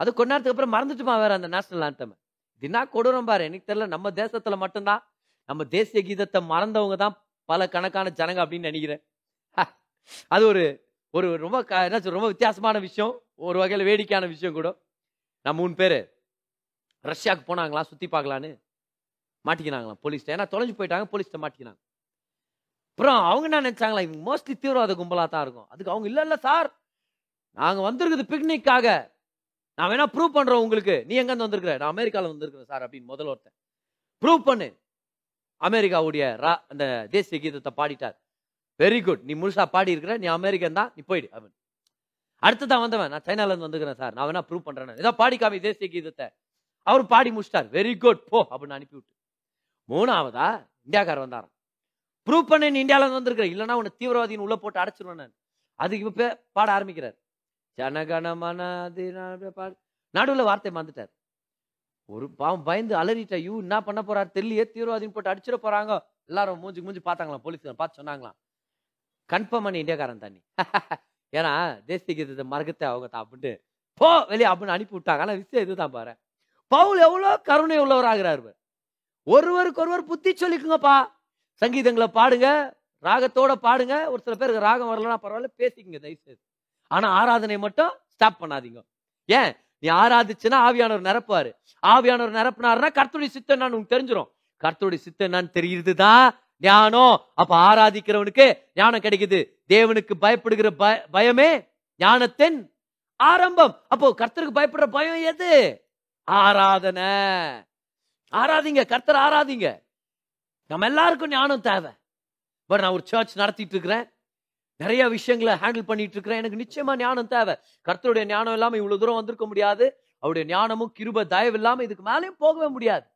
அது கொஞ்ச நேரத்துக்கு அப்புறம் மறந்துட்டுமா வேற அந்த நேஷனல் ஆந்தம் தினா கொடூரம் பாரு எனக்கு தெரியல நம்ம தேசத்துல மட்டும்தான். நம்ம தேசிய கீதத்தை மறந்தவங்க தான் பல கணக்கான ஜனங்க அப்படின்னு நினைக்கிறேன். ஹ, அது ஒரு ஒரு ரொம்ப என்ன ரொம்ப வித்தியாசமான விஷயம் ஒரு வகையில் வேடிக்கையான விஷயம் கூட. நான் மூணு பேர் ரஷ்யாவுக்கு போனாங்களாம் சுற்றி பார்க்கலான்னு? மாட்டிக்கினாங்களாம் போலீஸ் ஏன்னா தொலைஞ்சு போயிட்டாங்க போலீஸ்ட்ட மாட்டிக்கினாங்க. அப்புறம் அவங்க என்ன நினைச்சாங்களா இவங்க மோஸ்ட்லி தீவிரவாத கும்பலாக தான் இருக்கும். அதுக்கு அவங்க இல்லை இல்லை சார். நாங்கள் வந்திருக்குது பிக்னிக்காக நான் வேணா ப்ரூவ் பண்ணுறோம் உங்களுக்கு. நீ எங்கேருந்து வந்திருக்கிற? நான் அமெரிக்காவில் வந்திருக்கிறேன் சார் அப்படின்னு முதல் ஒருத்தன். ப்ரூவ் பண்ணு. அமெரிக்காவுடைய ரா- அந்த தேசிய கீதத்தை பாடிட்டார். வெரி குட் நீ முழுசா பாடி இருக்கிற நீ அமெரிக்கன் தான் நீ போயிடு அவன். அடுத்ததான் வந்தவன் நான் சைனால இருந்து வந்துக்கிறேன் சார். நான் வேணா ப்ரூவ் பண்றேன் ஏதோ பாடி காமி தேசிய கீதத்தை. அவர் பாடி முடிச்சிட்டார். வெரி குட் போ அப்படின்னு அனுப்பிவிட்டு. மூணாவதா இந்தியாக்காரர் வந்தாராம். ப்ரூவ் பண்ண நீ இந்தியால இருந்து வந்திருக்கிற. இல்லைன்னா உன்னை தீவிரவாதின்னு உள்ள போட்டு அடைச்சிருவேன் நான். அதுக்கு இப்போ பாட ஆரம்பிக்கிறார். ஜனகணமான பாடு. நடுவில் வார்த்தை மறந்துட்டார். ஒரு பாவம் பயந்து அலறிட்டா ஐயோ என்ன பண்ண போறாரு? தெரியலையே தீவிரவாதின்னு போட்டு அடிச்சிட போறாங்க. எல்லாரும் மூஞ்சி மூஞ்சி பார்த்தாங்களாம் போலீஸ் பார்த்து சொன்னாங்களாம். கன்ஃபார்ம் பண்ணி இந்தியாக்காரன் தண்ணி. ஏன்னா தேசிய கீதத்தை மறக்கத்தை அவங்க தான் அப்படின்ட்டு. போ வெளியே அப்படின்னு அனுப்பி விட்டாங்க. ஆனால் விஷயம் இதுதான் பாரு. பவுல் எவ்வளோ கருணை உள்ளவராகிறார் இவர். ஒருவருக்கு ஒருவர் புத்தி சொல்லிக்குங்கப்பா. சங்கீதங்களை பாடுங்க ராகத்தோட பாடுங்க. ஒரு சில பேருக்கு ராகம் வரலன்னா பரவாயில்ல பேசிக்கங்க தயவுசெய்து. ஆனால் ஆராதனை மட்டும் ஸ்டாப் பண்ணாதீங்க. ஏன்? நீ ஆராதிச்சுன்னா ஆவியானவர் நிரப்புவாரு. ஆவியானவர் நிரப்புனாருன்னா கர்த்தருடைய சித்தம் என்னன்னு உனக்கு தெரிஞ்சிடும் கர்த்தருடைய சித்தம் என்னன்னு தெரியுதுதான் ஞானம். அப்ப ஆராதிக்கிறவனுக்கு ஞானம் கிடைக்குது. தேவனுக்கு பயப்படுகிற பய- பயமே ஞானத்தின் ஆரம்பம். அப்போ கர்த்தருக்கு பயப்படுற பயம் எது? ஆராதனை. ஆராதிங்க கர்த்தர் ஆராதிங்க. நம்ம எல்லாருக்கும் ஞானம் தேவை. பட் நான் ஒரு சர்ச் நடத்திட்டு இருக்கிறேன். நிறைய விஷயங்களை ஹேண்டில் பண்ணிட்டு இருக்கிறேன் எனக்கு நிச்சயமா ஞானம் தேவை. கர்த்தருடைய ஞானம் இல்லாமல் இவ்வளவு தூரம் வந்திருக்க முடியாது. அவருடைய ஞானமும் கிருப தயவு இல்லாம இதுக்கு மேலேயும் போகவே முடியாது.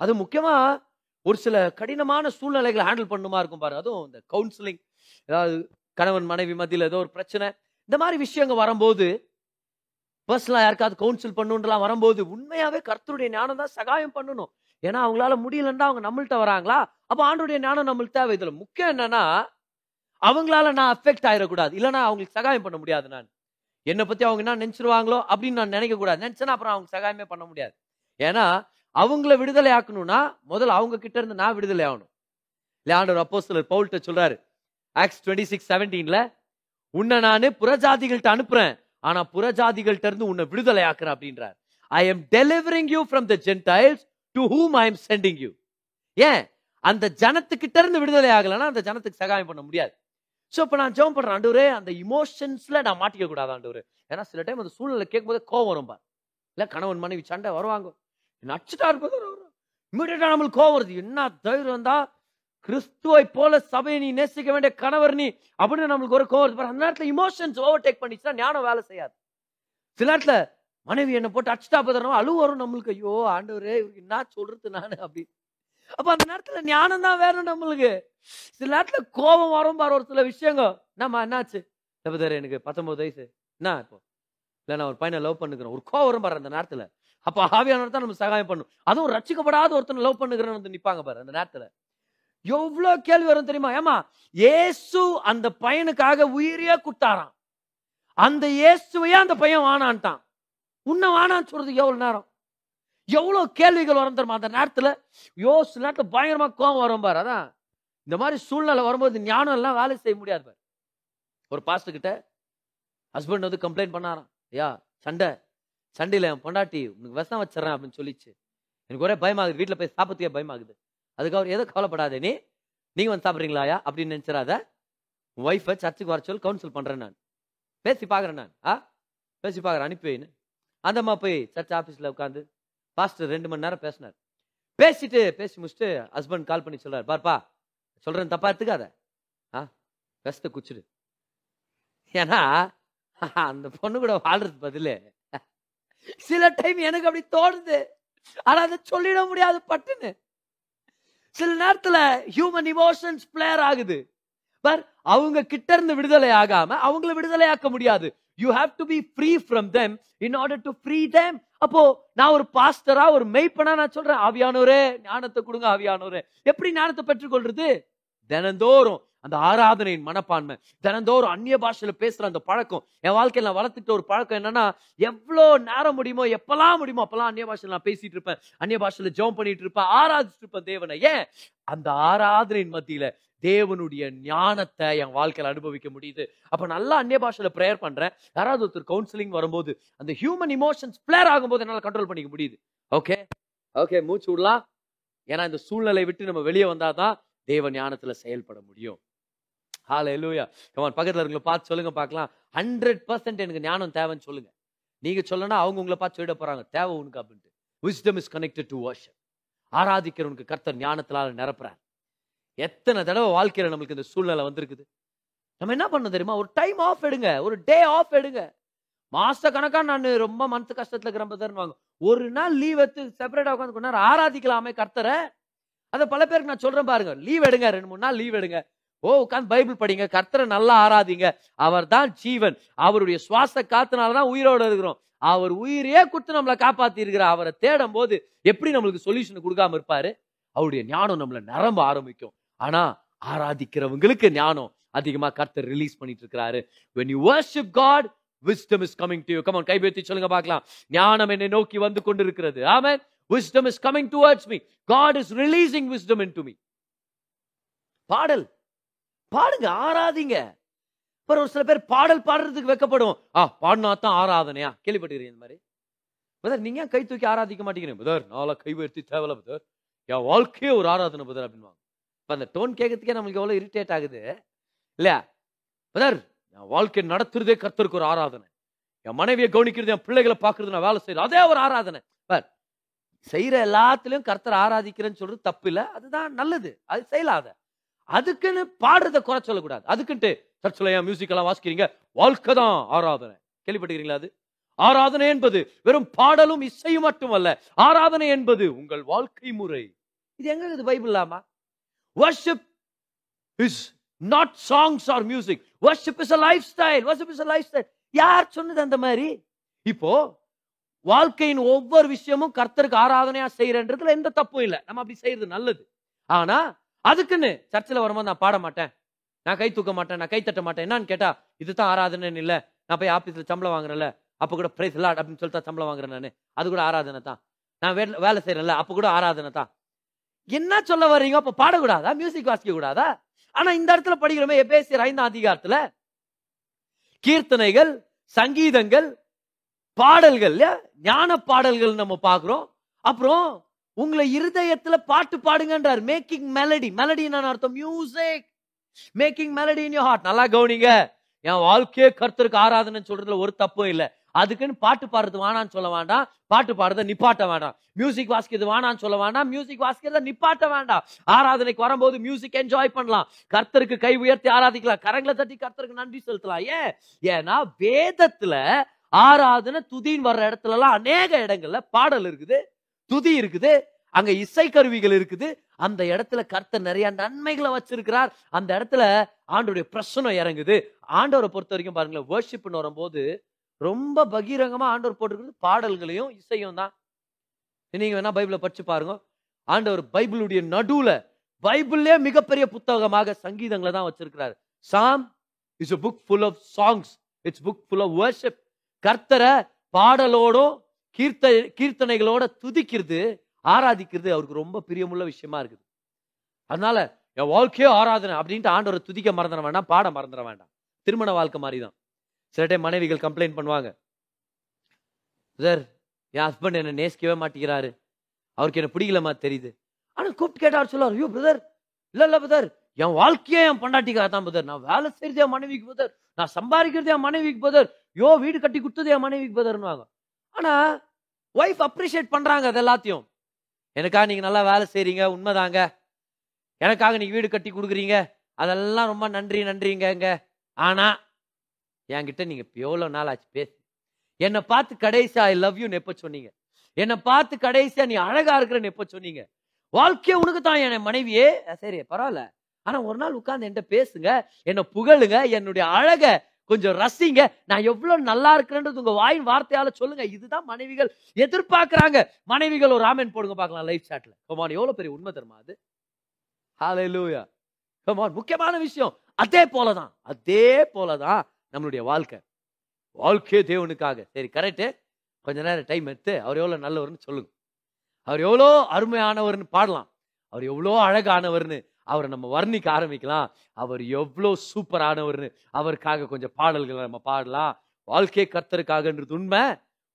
அது முக்கியமா ஒரு சில கடினமான சூழ்நிலைகளை ஹேண்டில் பண்ணுமா இருக்கும் பாரு அதுவும் இந்த கவுன்சிலிங் ஏதாவது கணவன் மனைவி மத்தியில் ஏதோ ஒரு பிரச்சனை. இந்த மாதிரி விஷயங்கள் வரும்போது பர்சனலா யாருக்காவது கவுன்சில் பண்ணுன்றலாம் வரும்போது உண்மையாவே கர்த்தருடைய ஞானம் தான் சகாயம் பண்ணணும். ஏன்னா அவங்களால முடியலன்னா அவங்க நம்மள்ட்ட வராங்களா? அப்போ ஆண்டுடைய ஞானம் நம்மளுக்கு தேவை. இதில் முக்கியம் என்னன்னா அவங்களால நான் அஃபெக்ட் ஆயிடக்கூடாது. இல்லைனா அவங்களுக்கு சகாயம் பண்ண முடியாது நான். என்னை பத்தி அவங்க என்ன நினைச்சிருவாங்களோ அப்படின்னு நான் நினைக்கக்கூடாது. கூடாது அப்புறம் அவங்க சகாயமே பண்ண முடியாது. ஏன்னா அவங்கள விடுதலை ஆக்கணும்னா முதல்ல அவங்க கிட்ட இருந்து நான் விடுதலை ஆகணும். லேண்டர் அப்போ சிலர் பவுல்கிட்ட சொல்றாரு ஆக்ஸ் டுவெண்ட்டி சிக்ஸ் செவன்டீன்ல உன்னை நான் புறஜாதிகள்கிட்ட அனுப்புறேன். ஆனா புறஜாதிகள்கிட்ட இருந்து உன்னை விடுதலை ஆக்குறேன் அப்படின்றார். I am delivering you from the Gentiles to whom I am sending you ஏன்? அந்த ஜனத்துக்கிட்ட இருந்து விடுதலை ஆகலைன்னா அந்த ஜனத்துக்கு சகாயம் பண்ண முடியாது. ஸோ இப்போ நான் ஜெபம் பண்ணுறேன் ஆண்டவரே அந்த இமோஷன்ஸ்ல நான் மாட்டிக்க கூடாது ஆண்டவரே. ஏன்னா சில டைம் அந்த சூழ்நிலை கேட்கும்போது கோவம் வரும் பார். இல்ல கணவன் மனைவி சண்டை வருவாங்க. நச்சுட்டா இருப்பது இமீடியட்டா நம்மளுக்கு கோவம் வருது. என்ன தைரியம் தான் கிறிஸ்துவை போல சபையை நீ நேசிக்க வேண்டிய கணவர் நீ அப்படின்னு நம்மளுக்கு ஒரு கோவம் வருது. பார் அந்த நேரத்துல இமோஷன்ஸ் ஓவர் டேக் பண்ணிச்சுன்னா ஞானம் வேலை செய்யாது. சில நேரத்துல மனைவி என்ன போட்டு அச்சுட்டா போதும் அழு வரும் நம்மளுக்கு. ஐயோ ஆண்டவரே இவருக்கு என்ன சொல்றது நானு அப்படி. அப்ப அந்த நேரத்துல ஞானம் தான் வேணும் நம்மளுக்கு. சில நேரத்துல கோபம் வரும் பாரு ஒரு சில விஷயங்க என்னம்மா என்னாச்சு? தப்பதாரு எனக்கு பத்தொன்பது வயசு. என்ன இப்போ? இல்லை நான் ஒரு பையனை லவ் பண்ணுக்கிறேன். ஒரு கோவம் வரும் பாரு அந்த நேரத்துல. அப்போ ஆவியானவர் தான் நம்ம சகாயம் பண்ணும். அதுவும் ரச்சிக்கப்படாத ஒருத்தனை லவ் பண்ணுகிறேன்னு வந்து நிப்பாங்க பாரு அந்த நேரத்துல. எவ்வளோ கேள்வி வரும் தெரியுமா? ஏமா இயேசு அந்த பையனுக்காக உயிரியே குத்தாராம் அந்த இயேசுவையே அந்த பையன் வானான்ட்டான். உன்னை வானான்னு சொல்றது எவ்வளவு நேரம்? எவ்வளவு கேள்விகள் வரும் தெரியுமா அந்த நேரத்துல? யோசிச்சு சில நேரத்துல பயங்கரமா கோவம் வரும் பாரு அதான். இந்த மாதிரி சூழ்நிலை வரும்போது ஞானம் எல்லாம் வேலை செய்ய முடியாது பார். ஒரு பாஸ்டர் கிட்ட ஹஸ்பண்ட் வந்து கம்ப்ளைண்ட் பண்ணாராம். ஐயா சண்டை. சண்டையில் என் பொண்டாட்டி உனக்கு விஷம் வச்சிடறேன் அப்படின்னு சொல்லிச்சு. எனக்கு ஒரே பயமாகுது. வீட்டில் போய் சாப்பிட்றதுக்கே பயமாகுது. அதுக்கு அவர் எதோ கவலைப்படாதே நீ? நீங்க வந்து சாப்பிட்றீங்களாயா அப்படின்னு நினச்சிடாத உன் ஒய்ஃபை சர்ச்சுக்கு வர சொல்லி கவுன்சில் பண்ணுறேன் நான். பேசி பார்க்குறேன் நான். ஆ? பேசி பார்க்குறேன். அனுப்பி வைன்னு. அந்தம்மா போய் சர்ச் ஆஃபீஸில் உட்காந்து பாஸ்டர் ரெண்டு மணி நேரம் பேசினார். பேசிட்டு பேசி முடிச்சுட்டு ஹஸ்பண்ட் கால் பண்ணி சொல்றாரு. பார்ப்பா சொல்றேன் தப்பா எடுத்துக்காத. ஆ விஷத்தை குச்சிடு. ஏன்னா அந்த பொண்ணு கூட வாழ்றது பதில் சில டைம் எனக்கு அப்படி தோணுது. ஆனா அதை சொல்லிட முடியாது பட்டுன்னு. சில நேரத்துல ஹியூமன் இமோஷன்ஸ் பிளேயர் ஆகுது. பர் அவங்க கிட்ட இருந்து விடுதலை ஆகாம அவங்கள விடுதலை ஆக்க முடியாது. You have to be free from them in order to free them அப்போ நான் ஒரு பாஸ்டரா ஒரு மெய்ப்பனா நான் சொல்றேன் ஆவியானோரே ஞானத்தை கொடுங்க ஆவியானோரே. எப்படி ஞானத்தை பெற்றுக்கொள்றது? தினந்தோறும் அந்த ஆராதனையின் மனப்பான்மை தினந்தோறும் அந்நிய பாஷையில பேசுற அந்த பழக்கம். என் வாழ்க்கையில நான் வளர்த்துக்கிட்ட ஒரு பழக்கம் என்னன்னா எவ்வளோ நேரம் முடியுமோ எப்பெல்லாம் முடியுமோ அப்பெல்லாம் அந்நிய பாஷையில நான் பேசிட்டு இருப்பேன். அந்நிய பாஷையில ஜோம் பண்ணிட்டு இருப்பேன் ஆராதிச்சுட்டு இருப்பேன் தேவனை. ஏன்? அந்த ஆராதனையின் மத்தியில தேவனுடைய ஞானத்தை என் வாழ்க்கையில அனுபவிக்க முடியுது. அப்ப நல்லா அந்நிய பாஷையில ப்ரேயர் பண்றேன். யாராவது ஒருத்தர் கவுன்சிலிங் வரும்போது அந்த ஹியூமன் இமோஷன்ஸ் பிளேர் ஆகும்போது என்னால கண்ட்ரோல் பண்ணிக்க முடியுது. ஓகே ஓகே மூச்சு விடலாம் ஏன்னா இந்த சூழ்நிலை விட்டு நம்ம வெளியே வந்தாதான் தேவ ஞானத்துல செயல்பட முடியும். ஹால எல்லூயா கமான் பக்கத்தில் இருக்கிற பார்த்து சொல்லுங்க பார்க்கலாம். ஹண்ட்ரட் பர்சன்ட் எனக்கு ஞானம் தேவைன்னு சொல்லுங்க. நீங்க சொல்லனா அவங்க உங்களை பார்த்து சொல்லிட போறாங்க. தேவை உனக்கு அப்படின்ட்டு. விஸ்டம் இஸ் கனெக்டட் டு வாஷ் ஆராதிக்கிறவனுக்கு கர்த்தர் ஞானத்தினால நிரப்புறார். எத்தனை தடவை வாழ்க்கையில் நம்மளுக்கு இந்த சூழ்நிலை வந்திருக்குது? நம்ம என்ன பண்ண தெரியுமா? ஒரு டைம் ஆஃப் எடுங்க. ஒரு டே ஆஃப் எடுங்க. மாச கணக்கா நான் ரொம்ப மனசு கஷ்டத்துல இருக்கிற ஒரு நாள் லீவ் எடுத்து செப்பரேட்டா உட்காந்து கொஞ்ச நேரம் ஆராதிக்கலாமே கர்த்தரை. அதை பல பேருக்கு நான் சொல்றேன் பாருங்க. லீவ் எடுங்க. ரெண்டு மூணு நாள் லீவ் எடுங்க. ஓ உட்காந்து பைபிள் படிங்க. கர்த்தரை நல்லா ஆராதிங்க. அவர் தான் ஜீவன். அவருடைய சுவாச காத்துனால தான் உயிரோட இருக்கிறோம். அவர் உயிரையே கொடுத்து நம்மளை காப்பாத்தி இருக்கிறார் அவரை தேடும் போது எப்படி நம்மளுக்கு சொல்யூஷன் கொடுக்காம இருப்பாரு? அவருடைய ஞானம் நம்மளை நிரம்ப ஆரம்பிக்கும். ஆனா ஆராதிக்கிறவங்களுக்கு ஞானம் அதிகமா கர்த்தர் ரிலீஸ் பண்ணிட்டு இருக்கிறாரு when you worship god wisdom is coming to you. Come on சொல்லுங்க பார்க்கலாம். ஞானம் என்னை நோக்கி வந்து கொண்டிருக்கிறது. ஆமென் wisdom is coming towards me. God is releasing wisdom into me. பாடல். பாடுங்க ஆராதிங்க. அப்புறம் ஒரு சில பேர் பாடல் பாடுறதுக்கு வெக்கப்படும் ஆ பாடினா தான் ஆராதனையா? கேள்விப்பட்டுக்கிறீங்க இந்த மாதிரி? பதர் நீங்க கை தூக்கி ஆராதிக்க மாட்டேங்கிறீங்க? பதர் நாளை கை உயர்த்தி தேவையில்ல பதர் என் வாழ்க்கையே ஒரு ஆராதனை பதர் அப்படின்வாங்க இப்ப அந்த டோன் கேட்கறதுக்கே நம்மளுக்கு எவ்வளவு இரிட்டேட் ஆகுது? இல்லையா? பதர் என் வாழ்க்கை நடத்துறதே கர்த்தருக்கு ஒரு ஆராதனை. என் மனைவியை கவனிக்கிறது என் பிள்ளைகளை பார்க்கறது நான் வேலை செய்யறது அதே ஒரு ஆராதனை. பார் செய்யற எல்லாத்துலயும் கர்த்தர் ஆராதிக்கிறேன்னு சொல்றது தப்பு இல்லை அதுதான் நல்லது. அது செய்யலாத. அதுக்குன்னு பாடுறத குறை சொல்லக்கூடாது. அதுக்குன்ட்டு சர்ச்சில் ஏன் மியூசிக் எல்லாம் வாசிக்கிறீங்க? வாழ்க்கை தான் ஆராதனை. கேள்விப்பட்டுக்கிறீங்களா அது? ஆராதனை என்பது வெறும் பாடலும் இசையும் மட்டுமல்ல ஆராதனை என்பது உங்கள் வாழ்க்கை முறை. இது எங்க இது பைபிள் இல்லாமா? Worship is not songs or music worship is a lifestyle worship is a lifestyle யார் சொன்னது அந்த மாதிரி? இப்போ வாழ்க்கையின் ஒவ்வொரு விஷயமும் கர்த்தருக்கு ஆராதனையா செய்யறன்றதுல எந்த தப்பும் இல்லை. நம்ம அப்படி செய்யறது நல்லது. ஆனா அதுக்குன்னு சர்ச்சில் வரும்போது நான் பாட மாட்டேன். நான் கை தூக்க மாட்டேன். நான் கை தட்ட மாட்டேன். என்னன்னு கேட்டா இதுதான் ஆராதனைன்னு இல்ல. நான் போய் ஆபீஸ்ல சம்பளம் வாங்குறேன்ல. அப்ப கூட பிரைஸ் லாட் அப்படின்னு சொல்லிட்டு சம்பளம் வாங்குறேன் நானு. அது கூட ஆராதனை தான். நான் வேலை வேலை செய்யறேன்ல அப்ப கூட ஆராதனை தான். என்ன சொல்ல வர்றீங்க? அப்ப பாடக்கூடாதா? மியூசிக் வாசிக்க கூடாதா ஆனா இந்த இடத்துல படிக்கிறோமே எபேசியர் ஐந்தாம் அதிகாரத்துல கீர்த்தனைகள் சங்கீதங்கள் பாடல்கள் ஞான பாடல்கள் நம்ம பார்க்குறோம். அப்புறம் உங்களை இருதயத்துல பாட்டு பாடுங்கன்றார். மேக்கிங் மெலடி மெலடி என்ன அர்த்தம்? Music making melody in your heart நல்லா கவனிங்க. என் வாழ்க்கையே கருத்தருக்கு ஆராதனைன்னு சொல்றதுல ஒரு தப்பும் இல்லை. அதுக்குன்னு பாட்டு பாடுறது வேணான்னு சொல்ல வேண்டாம். பாட்டு பாடுறத நிப்பாட்ட வேண்டாம். மியூசிக் வாசிக்கிறது வேணான்னு சொல்ல வேண்டாம். மியூசிக் வாசிக்கிறத நிப்பாட்ட வேண்டாம். ஆராதனைக்கு வரும்போது மியூசிக் என்ஜாய் பண்ணலாம். கர்த்தருக்கு கை உயர்த்தி ஆராதிக்கலாம். கரங்களை தட்டி கர்த்தருக்கு நன்றி செலுத்தலாம். ஏன்? ஏன்னா வேதத்துல ஆராதனை துதின்னு வர்ற இடத்துல எல்லாம் அநேக இடங்கள்ல பாடல் இருக்குது துதி இருக்குது அங்க இசை கருவிகள் இருக்குது. அந்த இடத்துல கர்த்தர் நிறைய நன்மைகளை வச்சிருக்கிறார். அந்த இடத்துல ஆண்டோடைய பிரசனம் இறங்குது. ஆண்டவரை பொறுத்த வரைக்கும் பாருங்களேன் வேர்ஷிப்னு வரும்போது ரொம்ப பகிரங்கமாக ஆண்டவர் போட்டிருக்கிறது பாடல்களையும் இசையும் தான். நீங்க வேணா பைபிளை படிச்சு பாருங்க. ஆண்டவர் பைபிளுடைய நடுவுல பைபிள்லே மிகப்பெரிய புத்தகமாக சங்கீதங்களை தான் வச்சிருக்கிறார். Psalm is a book full of songs it's book full of worship கர்த்தரை பாடலோடும் கீர்த்த கீர்த்தனைகளோட துதிக்கிறது ஆராதிக்கிறது அவருக்கு ரொம்ப பிரியமுள்ள விஷயமா இருக்குது. அதனால என் வாழ்க்கையோ ஆராதனை அப்படின்ட்டு ஆண்டவரை துதிக்க மறந்துட வேண்டாம் பாட மறந்துட வேண்டாம். திருமண வாழ்க்கை மாதிரி தான். சில டைம் மனைவிகள் கம்ப்ளைண்ட் பண்ணுவாங்க. சார் என் ஹஸ்பண்ட் என்னை நேசிக்கவே மாட்டேங்கிறாரு. அவருக்கு என்ன பிடிக்கலமா தெரியுது. ஆனால் கூப்பிட்டு கேட்டார் சொல்லுவார் ஐயோ பிரதர் இல்ல இல்ல பிரதர் என் வாழ்க்கையே என் பொண்டாட்டிக்காக தான் பிரதர் நான் வேலை செய்யறது என் மனைவிக்கு பிரதர் நான் சம்பாதிக்கிறது என் மனைவிக்கு பிரதர் யோ வீடு கட்டி கொடுத்தது என் மனைவிக்கு பிரதர்னுவாங்க ஆனா ஒய்ஃப் அப்ரிஷியேட் பண்றாங்க அது எல்லாத்தையும். எனக்காக நீங்க நல்லா வேலை செய்றீங்க உண்மைதாங்க. எனக்காக நீங்க வீடு கட்டி கொடுக்குறீங்க. அதெல்லாம் ரொம்ப நன்றி நன்றிங்க ஆனா என்கிட்ட நீங்க எவ்வளோ எவ்வளவு நாள் ஆச்சு பேசு. என்னை பார்த்து கடைசியா ஐ லவ் யூன்னு எப்ப சொன்னீங்க? என்னை பார்த்து கடைசியா நீ அழகா இருக்கிறன்னு எப்ப சொன்னீங்க? வாழ்க்கையே உனக்கு தான் என் மனைவியே. சரி பரவாயில்ல. ஆனா ஒரு நாள் உட்கார்ந்து என்கிட்ட பேசுங்க என்னை புகழுங்க என்னுடைய அழக கொஞ்சம் ரசிங்க. நான் எவ்வளவு நல்லா இருக்கிறேன்றது உங்க வாயின் வார்த்தையால சொல்லுங்க. இதுதான் மனைவிகள் எதிர்பார்க்கிறாங்க. மனைவிகள் ஒரு ராமன் போடுங்க பார்க்கலாம் லைவ் சாட்ல கமான் எவ்வளவு பெரிய உண்மை தருமா அது? ஹalleluya கமான் முக்கியமான விஷயம் அதே போலதான் அதே போலதான் நம்மளுடைய வாழ்க்கை. வாழ்க்கையே தேவனுக்காக. சரி கரெக்டு கொஞ்ச நேரம் டைம் எடுத்து அவர் எவ்வளோ நல்லவர்னு சொல்லுங்க. அவர் எவ்வளோ அருமையானவர்னு பாடலாம். அவர் எவ்வளோ அழகானவர்னு அவரை நம்ம வர்ணிக்க ஆரம்பிக்கலாம். அவர் எவ்வளோ சூப்பரானவர்னு அவருக்காக கொஞ்சம் பாடல்களை நம்ம பாடலாம். வாழ்க்கை கர்த்தருக்காகன்றது உண்மை.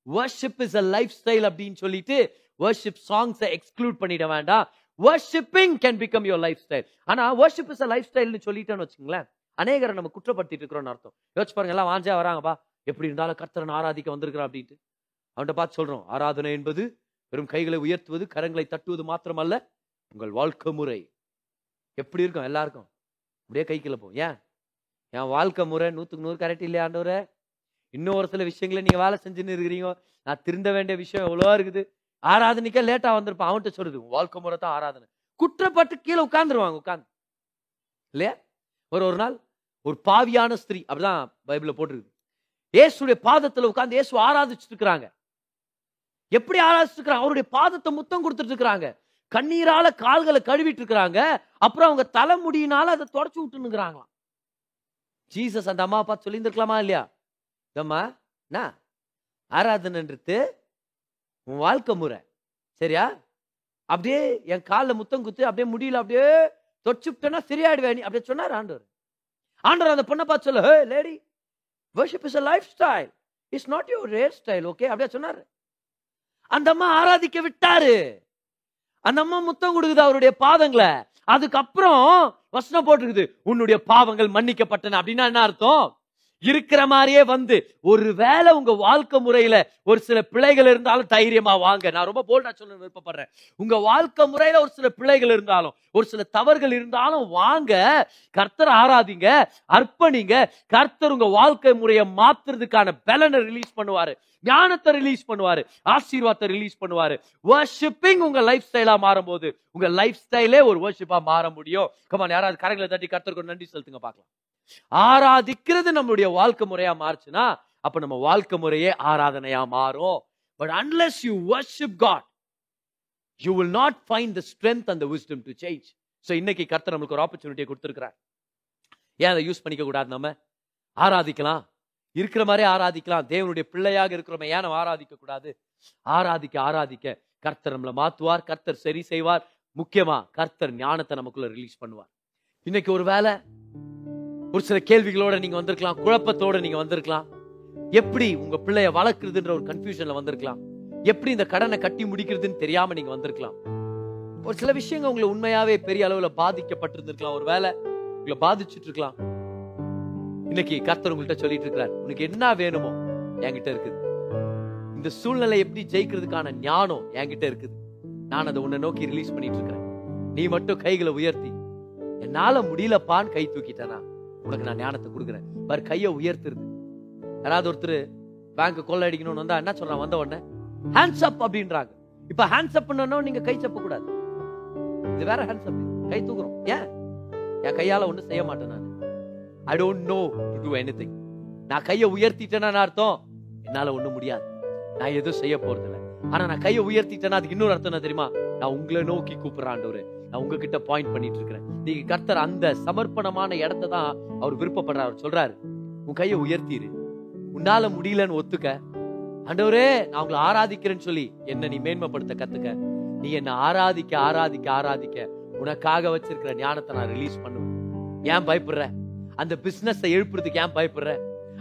Worship is a life style அப்படின்னு சொல்லிட்டு வர்ஷிப் சாங்ஸை எக்ஸ்க்ளூட் பண்ணிட வேண்டாம். Worshipping can become your lifestyle ஆனால் வர்ஷிப் இஸ் அ லைஃப் ஸ்டைல்னு சொல்லிட்டேன்னு வச்சுங்களேன். அநேகரை நம்ம குற்றப்படுத்திட்டு இருக்கிறோம்னு அர்த்தம். யோசிச்சு பாருங்க எல்லாம் வாஞ்சா வராங்கப்பா. எப்படி இருந்தாலும் கர்த்தரன் ஆராதிக்க வந்திருக்கிறான் அப்படின்ட்டு. அவன்கிட்ட பார்த்து சொல்றோம் ஆராதனை என்பது வெறும் கைகளை உயர்த்துவது கரங்களை தட்டுவது மாத்திரமல்ல உங்கள் வாழ்க்கை முறை. எப்படி இருக்கும்? எல்லாருக்கும்? அப்படியே கை கிளப்போம் ஏன்? என் வாழ்க்கை முறை நூற்றுக்கு நூறு கரெக்ட் இல்லையா ஆண்டவரே? இன்னும் ஒரு சில விஷயங்களை நீங்கள் வேலை செஞ்சுன்னு இருக்கிறீங்க. நான் திருந்த வேண்டிய விஷயம் எவ்வளோ இருக்குது. ஆராதனைக்கே லேட்டாக வந்திருப்பான். அவன்கிட்ட சொல்லுது வாழ்க்கை முறை தான் ஆராதனை. குற்றப்பட்டு கீழே உட்காந்துருவாங்க உட்காந்து இல்லையா? ஒரு ஒரு நாள் ஒரு பாவியான ஸ்திரீ அப்படிதான் பைபிள போட்டிருக்கு. இயேசுடைய பாதத்துல உட்கார்ந்து இயேசு ஆராதிச்சுட்டு இருக்கிறாங்க எப்படி ஆராதிச்சுட்டு இருக்கிறாங்க அவருடைய பாதத்தை முத்தம் கொடுத்துட்டு இருக்கிறாங்க கண்ணீரால கால்களை கழுவிட்டு இருக்கிறாங்க அப்புறம் அவங்க தலைமுடியினால அதை தொடச்சு விட்டுனுங்கிறாங்களாம் ஜீசஸ் அந்த அம்மா பார்த்து சொல்லியிருந்திருக்கலாமா இல்லையா? இதம்மா என்ன? ஆராதனைன்றது உன் வாழ்க்கை முறை. சரியா? அப்படியே என் காலில் முத்தம் குத்து அப்படியே முடியல அப்படியே தொச்சுட்டேன்னா சரியாயிடுவே நீ அப்படியே சொன்னார் ஆண்டவர். ஆண்டவர் அந்த பொண்ணை பார்த்து சொல்ல hey lady worship is a lifestyle it's not your rare style okay அப்படியே சொன்னார். அந்த அம்மா ஆராதிக்க விட்டாரு. அந்த அம்மா முத்தம் கொடுக்குது அவருடைய பாதங்களை அதுக்கப்புறம் வசனம் போட்டிருக்குது உன்னுடைய பாவங்கள் மன்னிக்கப்பட்டன. அப்படின்னா என்ன அர்த்தம்? இருக்கிற மாதிரியே வந்து ஒருவேளை உங்க வாழ்க்கை முறையில ஒரு சில பிள்ளைகள் இருந்தாலும் தைரியமா வாங்க. நான் ரொம்ப போல்டா சொல்ல விருப்பப்படுறேன். உங்க வாழ்க்கை முறையில ஒரு சில பிள்ளைகள் இருந்தாலும் ஒரு சில தவறுகள் இருந்தாலும் வாங்க. கர்த்தர் ஆராதிங்க அர்ப்பணிங்க. கர்த்தர் உங்க வாழ்க்கை முறையை மாத்துறதுக்கான பலனை ரிலீஸ் பண்ணுவாரு. ஞானத்தை ரிலீஸ் பண்ணுவாரு. ஆசீர்வாதத்தை ரிலீஸ் பண்ணுவாரு. வர்ஷிப்பிங் உங்க லைஃப் ஸ்டைலா மாறும் போது உங்க லைஃப் ஸ்டைலே ஒரு வர்ஷிப்பா மாற முடியும். கமான் யாராவது கரங்களை தட்டி கர்த்தருக்கு நன்றி செலுத்துங்க பார்க்கலாம். ஆராதிக்கிறது நம்மளுடைய வாழ்க்கை முறையா மாறுச்சுன்னா அப்ப நம்ம வாழ்க்கை முறையே ஆராதனையா மாறும். But unless you worship God you will not find the strength and wisdom to change so இன்னைக்கு கர்த்தர் நம்மளுக்கு ஒரு ஆப்பர்ச்சுனிட்டியை கொடுத்துருக்கிறார். ஏன் அதை யூஸ் பண்ணிக்க கூடாது நம்ம? ஆராதிக்கலாம். இருக்கிற மாதிரி ஆராதிக்கலாம். தேவனுடைய பிள்ளையாக இருக்கிறோமே ஏன் நம்ம ஆராதிக்க கூடாது ஆராதிக்க ஆராதிக்க. கர்த்தர் நம்மளை மாத்துவார் கர்த்தர் சரி செய்வார். முக்கியமா கர்த்தர் ஞானத்தை நமக்குள்ள ரிலீஸ் பண்ணுவார். இன்னைக்கு ஒரு வேலை ஒரு சில கேள்விகளோட நீங்க வந்திருக்கலாம் குழப்பத்தோட நீங்க வந்திருக்கலாம். எப்படி உங்க பிள்ளைய வளர்க்குறதுன்ற ஒரு கன்ஃபியூஷன்ல வந்திருக்கலாம். எப்படி இந்த கடனை கட்டி முடிக்கிறதுன்னு தெரியாம நீங்க வந்திருக்கலாம். ஒரு சில விஷயங்கள் உங்களை உண்மையாவே பெரிய அளவுல பாதிக்கப்பட்டிருந்திருக்கலாம். ஒரு வேலை உங்களை பாதிச்சுட்டு இருக்கலாம் இன்னைக்கு கர்த்தர் உங்கள்கிட்ட சொல்லிட்டு இருக்கிறார் உனக்கு என்ன வேணுமோ என்கிட்ட இருக்குது. இந்த சூழ்நிலை எப்படி ஜெயிக்கிறதுக்கான ஞானம் என்கிட்ட இருக்குது. நான் அதை உன்னை நோக்கி ரிலீஸ் பண்ணிட்டு இருக்கிறேன் நீ மட்டும் கைகளை உயர்த்தி. என்னால முடியலப்பான்னு கை தூக்கிட்டேனா? உனக்கு நான் ஞானத்தை கொடுக்குறேன். பாரு கையை உயர்த்துறது. யாராவது ஒருத்தர் பேங்க் கொள்ள அடிக்கணும்னு வந்தா என்ன சொல்றான்? வந்த உடனே ஹேண்ட்ஸ் அப் அப்படின்றாங்க. இப்ப ஹேண்ட்ஸ் அப் பண்ணனும் நீங்க கை சப்ப கூடாது இது வேற ஹேண்ட்ஸ் அப் கை தூக்குறோம். ஏன்? என் கையால ஒண்ணும் செய்ய மாட்டேன் நான். I don't know to do anything நான் கையை உயர்த்திட்டேன்னு அர்த்தம்? என்னால ஒண்ணும் முடியாது. நான் எதுவும் செய்ய போறது இல்லை ஆனா நான் கையை உயர்த்திட்டேன்னா அதுக்கு இன்னொரு அர்த்தம் என்ன தெரியுமா? நான் உங்களை நோக்கி கூப்பிடுறாண்டவரு நான் உங்ககிட்ட பாயிண்ட் பண்ணிட்டு இருக்கிறேன் நீங்க கர்த்தர் அந்த சமர்ப்பணமான இடத்த தான் அவர் விருப்பப்படுறார். அவர் சொல்றாரு உன் கையை உயர்த்திரு. உன்னால முடியலன்னு ஒத்துக்க. ஆண்டவரே நான் உங்களை ஆராதிக்கிறேன்னு சொல்லி என்ன நீ மேன்மைப்படுத்த கத்துக்க. நீ என்ன ஆராதிக்க ஆராதிக்க ஆராதிக்க. உனக்காக வச்சிருக்கிற ஞானத்தை நான் ரிலீஸ் பண்ணுவேன். ஏன் பயப்படுற? அந்த பிசினஸ் எழுப்புறதுக்கு ஏன் பயப்படுற?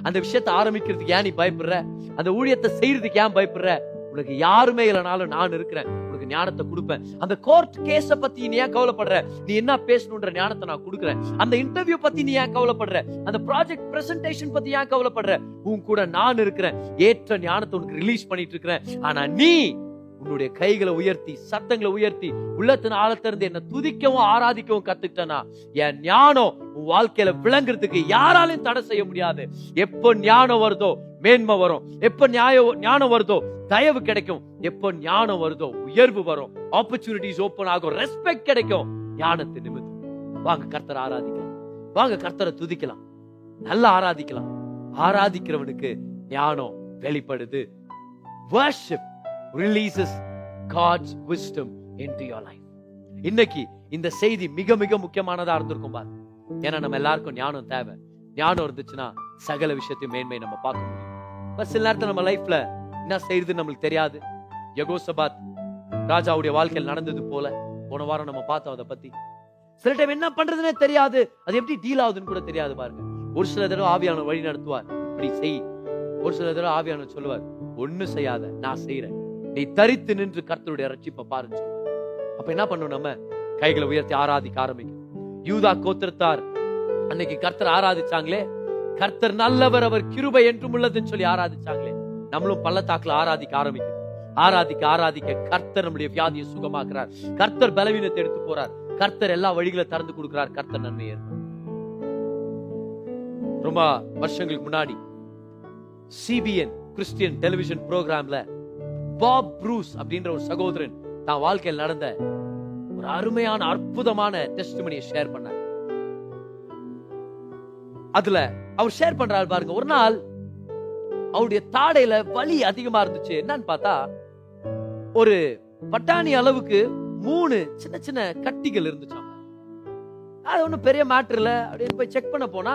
அந்த விஷயத்தை ஆரம்பிக்கிறதுக்கு ஏன் நீ பயப்படுற? அந்த ஊழியத்தை செய்யறதுக்கு ஏன் பயப்படுற? உனக்கு யாருமே இல்லைனாலும் நான் இருக்கிறேன். உனக்கு ஞானத்தை கொடுப்பேன். அந்த கோர்ட் கேஸ பத்தி நீ ஏன் கவலைப்படுற? நீ என்ன பேசணுன்ற ஞானத்தை நான் கொடுக்குறேன். அந்த இன்டர்வியூ பத்தி நீ ஏன் கவலைப்படுற? அந்த ப்ராஜெக்ட் பிரசன்டேஷன் பத்தி ஏன் கவலைப்படுற? உன் கூட நான் இருக்கிறேன். ஏற்ற ஞானத்தை உனக்கு ரிலீஸ் பண்ணிட்டு இருக்கிறேன். ஆனா நீ உன்னுடைய கைகளை உயர்த்தி சத்தங்களை உயர்த்தி உள்ளத்தின் ஆழத்திலிருந்து என்ன துதிக்கவும் ஆராதிக்கவும் கத்துக்கிட்டனா? என் ஞானம் உன் வாழ்க்கையில விளங்குறதுக்கு யாராலையும் தடை செய்ய முடியாது. எப்போ ஞானம் வருதோ மேன்மை வரும். எப்ப நியாய ஞானம் வருதோ தயவு கிடைக்கும். எப்போ ஞானம் வருதோ உயர்வு வரும். ஆப்பர்ச்சுனிட்டிஸ் ஓப்பன் ஆகும். ரெஸ்பெக்ட் கிடைக்கும். ஞானத்தை நிமித்தம். வாங்க கர்த்தரை ஆராதிக்கலாம். வாங்க கர்த்தரை துதிக்கலாம். நல்லா ஆராதிக்கலாம். ஆராதிக்கிறவனுக்கு ஞானம் வெளிப்படுது. Worship releases God's wisdom into your life இன்னைக்கு இந்த செய்தி மிக மிக முக்கியமானதா இருந்திருக்கும் பாரு. ஏன்னா நம்ம எல்லாருக்கும் ஞானம் தேவை. ஞானம் இருந்துச்சுன்னா சகல விஷயத்தையும் மேன்மை நம்ம பார்க்க முடியும். பட் சில நேரத்துல நம்ம லைஃப்ல என்ன செய்யுதுன்னு நம்மளுக்கு தெரியாது. யகோசபாத் ராஜாவுடைய வாழ்க்கையில் நடந்தது போல போன வாரம் நம்ம பார்த்தோம் அதை பத்தி. சில டைம் என்ன பண்றதுன்னே தெரியாது. அது எப்படி டீல் ஆகுதுன்னு கூட தெரியாது பாருங்க. ஒரு சில தடவை ஆவியான வழி நடத்துவார். இப்படி செய். ஒரு சில தடவை ஆவியான சொல்லுவார் ஒன்னும் செய்யாத நான் செய்யறேன் நீ தரித்து நின்று கர்த்தருடைய ரட்சிப்பை பாருன்னு அப்ப என்ன பண்ணும் நம்ம? கைகளை உயர்த்தி ஆராதிக்க ஆரம்பிக்கும். யூதா கோத்திரத்தார் அன்னைக்கு கர்த்தர் ஆராதிச்சாங்களே. கர்த்தர் நல்லவர் அவர் கிருபை என்றும் உள்ளதுன்னு சொல்லி ஆராதிச்சாங்களே. நம்மளும் பள்ளத்தாக்குல ஆராதிக்க ஆரம்பிக்கும். ஆராதிக்க ஆராதிக்க கர்த்தர் நம்முடைய வியாதியை சுகமாக்குறார். கர்த்தர் பலவீனத்தை எடுத்து போறார். கர்த்தர் எல்லா வழிகளை திறந்து கொடுக்கிறார். கர்த்தர் நன்மை ஏற்படும். ரொம்ப வருஷங்களுக்கு முன்னாடி சிபிஎன் கிறிஸ்டியன் டெலிவிஷன் ப்ரோக்ராம்ல பாப் ப்ரூஸ் அப்படின்ற ஒரு சகோதரன் தான் வாழ்க்கையில் நடந்த ஒரு அருமையான அற்புதமான டெஸ்டிமனியை ஷேர் பண்ணார். அதுல அவர் ஷேர் பண்றாரு பாருங்க. ஒரு நாள் அவருடைய தாடையில வலி அதிகமா இருந்துச்சு. என்னன்னு பார்த்தா ஒரு பட்டாணி அளவுக்கு மூணு சின்ன சின்ன கட்டிகள் இருந்துச்சாம் அது ஒன்றும் பெரிய மேட்ரு இல்ல. அப்படின்னு போய் செக் பண்ண போனா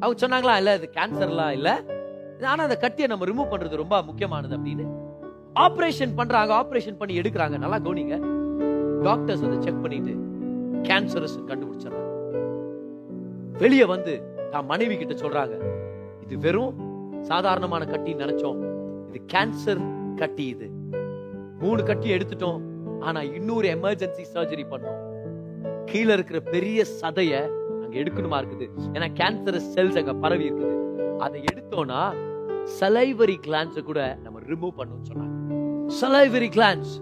அவங்க சொன்னாங்களா இல்ல இது கேன்சர்லாம் இல்ல. ஆனா அந்த கட்டியை நம்ம ரிமூவ் பண்றது ரொம்ப முக்கியமானது அப்படின்னு ஆபரேஷன் பண்றாங்க ஆபரேஷன் பண்ணி எடுக்கிறாங்க. நல்லா கவனிங்க. டாக்டர்ஸ் அதை செக் பண்ணிட்டு கேன்சரஸ் கண்டுபிடிச்சாங்க வெளியே வந்து தான் மனைவி கிட்ட சொல்றாங்க. இது வெறும் சாதாரணமான கட்டி நினைச்சோம். இது கேன்சர் கட்டி இது. மூணு கட்டி எடுத்துட்டோம். ஆனா இன்னொரு எமர்ஜென்சி சர்ஜரி பண்ணோம். கீழே இருக்கிற பெரிய சதைய அங்க எடுக்கணுமா இருக்குது? ஏன்னா கேன்சர் செல்ஸ் அங்க பரவி இருக்குது. அதை எடுத்தோம்னா சலைவரி கிளான்ஸ் கூட நம்ம ரிமூவ் பண்ணணும்னு சொன்னாங்க. சலைவரி கிளான்ஸ்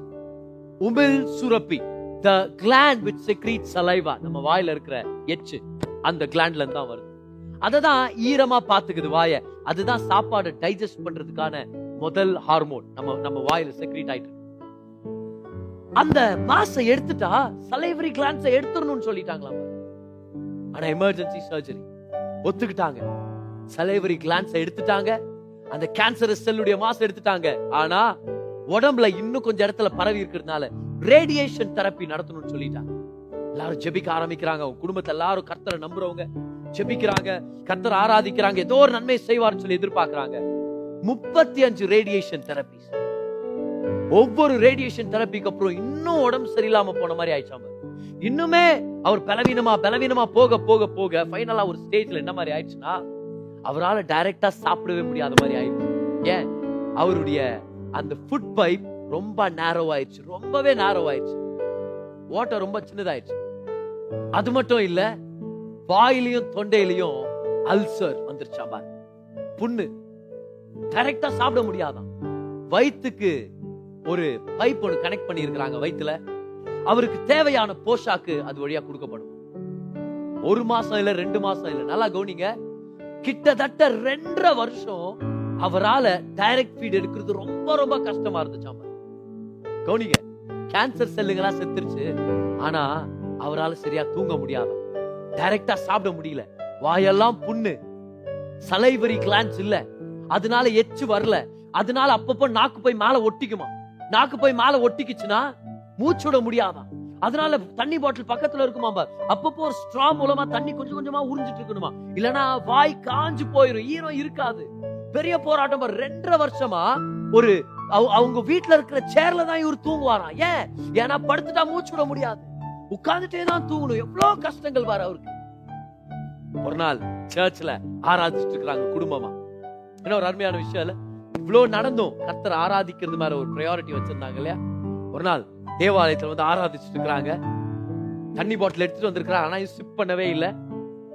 உமிழ் சுரப்பி. The gland which secrete saliva நம்ம வாயில இருக்கிற எச்சு அந்த கிளாண்ட்ல இருந்து தான் வருது. அததான் ஈரமா பாத்துக்குது வாய. அதுதான் சாப்பாடு டைஜஸ்ட் பண்றதுக்கான முதல் ஹார்மோன் நம்ம நம்ம வாயில செக்ரீட் ஆயிட்டு அந்த மாச எடுத்துட்டா சலைவரி கிளான்ஸை எடுத்துடணும்னு சொல்லிட்டாங்களாம் ஆனா எமர்ஜென்சி சர்ஜரி ஒத்துக்கிட்டாங்க. சலைவரி கிளான்ஸை எடுத்துட்டாங்க. அந்த கேன்சர் செல்லுடைய மாசம் எடுத்துட்டாங்க. ஆனா உடம்புல இன்னும் கொஞ்சம் இடத்துல பரவி இருக்கிறதுனால ரேடியேஷன் தெரப்பி நடத்தணும்னு சொல்லிட்டாங்க. எல்லாரும் ஜெபிக்க ஆரம்பிக்கிறாங்க. அவங்க குடும்பத்தை எல்லாரும் கர்த்தரை நம்புறவங்க ஜெபிக்கிறாங்க. கர்த்தர் ஆராதிக்கிறாங்க. ஏதோ ஒரு நன்மை செய்வார்னு சொல்லி எதிர்பார்க்கிறாங்க. முப்பத்தி அஞ்சு ரேடியேஷன் தெரப்பி ஒவ்வொரு ரேடியேஷன் தெரப்பிக்கு அப்புறம் இன்னும் உடம்பு சரியில்லாம போன மாதிரி ஆயிடுச்சாம இன்னுமே அவர் பலவீனமா பலவீனமா போக போக போக ஃபைனலா ஒரு ஸ்டேஜ்ல என்ன மாதிரி ஆயிடுச்சுன்னா அவரால டைரக்டா சாப்பிடவே முடியாத மாதிரி ஆயிடுச்சு. ஏன்? அவருடைய அந்த ஃபுட் பைப் ரொம்ப நேரோ ஆயிடுச்சு. ரொம்பவே நேரோ ஆயிடுச்சு. ஓட்டம் ரொம்ப சின்னதாயிடுச்சு. அது மட்டும் இல்ல வாயிலையும் தொண்டையிலையும் அல்சர் வந்துருச்சா பாரு. புண்ணு. கரெக்டா சாப்பிட முடியாதான். வயிற்றுக்கு ஒரு பைப் ஒன்று கனெக்ட் பண்ணி இருக்கிறாங்க வயித்துல. அவருக்கு தேவையான போஷாக்கு அது வழியா கொடுக்கப்படும். ஒரு மாசம் இல்ல ரெண்டு மாசம் இல்ல. நல்லா கவனிங்க. கிட்டத்தட்ட ரெண்டரை வருஷம் அவரால டைரக்ட் ஃபீட் எடுக்கிறது ரொம்ப ரொம்ப கஷ்டமா இருந்துச்சாம கவுனிங்க கேன்சர் செல்லுங்களா செத்துருச்சு. ஆனா அவரால சரியா தூங்க முடியாது டைரக்டா சாப்பிட முடியல. வாயெல்லாம் புண்ணு. சலைவரி கிளான்ஸ் இல்ல. அதனால எச்சு வரல. அதனால அப்பப்போ நாக்கு போய் மேல ஒட்டிக்குமா? நாக்கு போய் மேல ஒட்டிக்குச்சுன்னா மூச்சு விட முடியாதான் அதனால தண்ணி பாட்டில் பக்கத்துல இருக்குமா பார். அப்பப்போ ஒரு ஸ்ட்ரா மூலமா தண்ணி கொஞ்சம் கொஞ்சமா உறிஞ்சிட்டு இருக்கணுமா. இல்லனா வாய் காஞ்சு போயிரும் ஈரம் இருக்காது. பெரிய போராட்டம் ரெண்டரை வருஷமா ஒரு அவ- அவங்க வீட்டுல இருக்கிற சேர்ல தான் இவர் தூங்குவாராம் ஏன்? ஏன்னா படுத்துட்டா மூச்சு விட முடியாது. உட்கார்ந்துட்டே தான் தூங்கணும். எவ்வளவு கஷ்டங்கள் பாரு அவருக்கு. ஒரு நாள் சர்ச்ல ஆராதிச்சுட்டு இருக்கிறாங்க குடும்பமா. என்ன ஒரு அருமையான விஷயம் இல்ல? இவ்வளவு நடந்தும். கர்த்தர் ஆராதிக்கிறது மாதிரி ஒரு ப்ரையாரிட்டி வச்சிருந்தாங்க இல்லையா? ஒரு நாள் தேவாலயத்துல வந்து ஆராதிச்சுட்டு இருக்கிறாங்க தண்ணி பாட்டில் எடுத்துட்டு வந்திருக்கிறாங்க. ஆனா சிப் பண்ணவே இல்ல.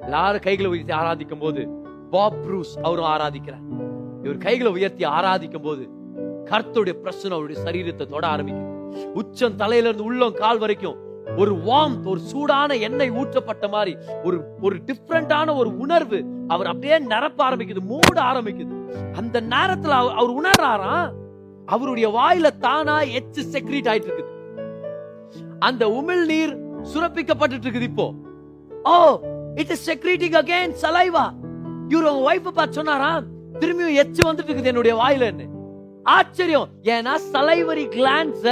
எல்லாரும் கைகளை உயர்த்தி ஆராதிக்கும் போது பாப் ப்ரூஸ் அவரும் ஆராதிக்கிறார். இவர் கைகளை உயர்த்தி ஆராதிக்கும் போது கர்த்தருடைய பிரச்சனை அவருடைய சரீரத்தை தொட ஆரம்பிக்குது. உச்சம் தலையில இருந்து உள்ளம் கால் வரைக்கும் ஒரு வாம் ஒரு சூடான எண்ணெய் ஊற்றப்பட்ட மாதிரி ஒரு ஒரு டிஃப்ரெண்டான ஒரு உணர்வு அவர் அப்படியே நிரப்ப ஆரம்பிக்குது மூட ஆரம்பிக்குது. அந்த நேரத்துல அவர் அவர் உணர்றாராம் அவருடைய வாயில தானா எச்சு செக்ரீட் ஆயிட்டு இருக்குது. அந்த உமிழ் நீர் சுரப்பிக்கப்பட்டு இருக்குது இப்போ. ஓ it is secreting again saliva இவர் உங்க வைஃப் பார்த்து சொன்னாராம் திரும்பியும் எச்சு வந்துட்டு இருக்குது என்னுடைய வாயிலன்னு. ஆச்சரியம். ஏன்னா சலைவரி கிளான்ஸ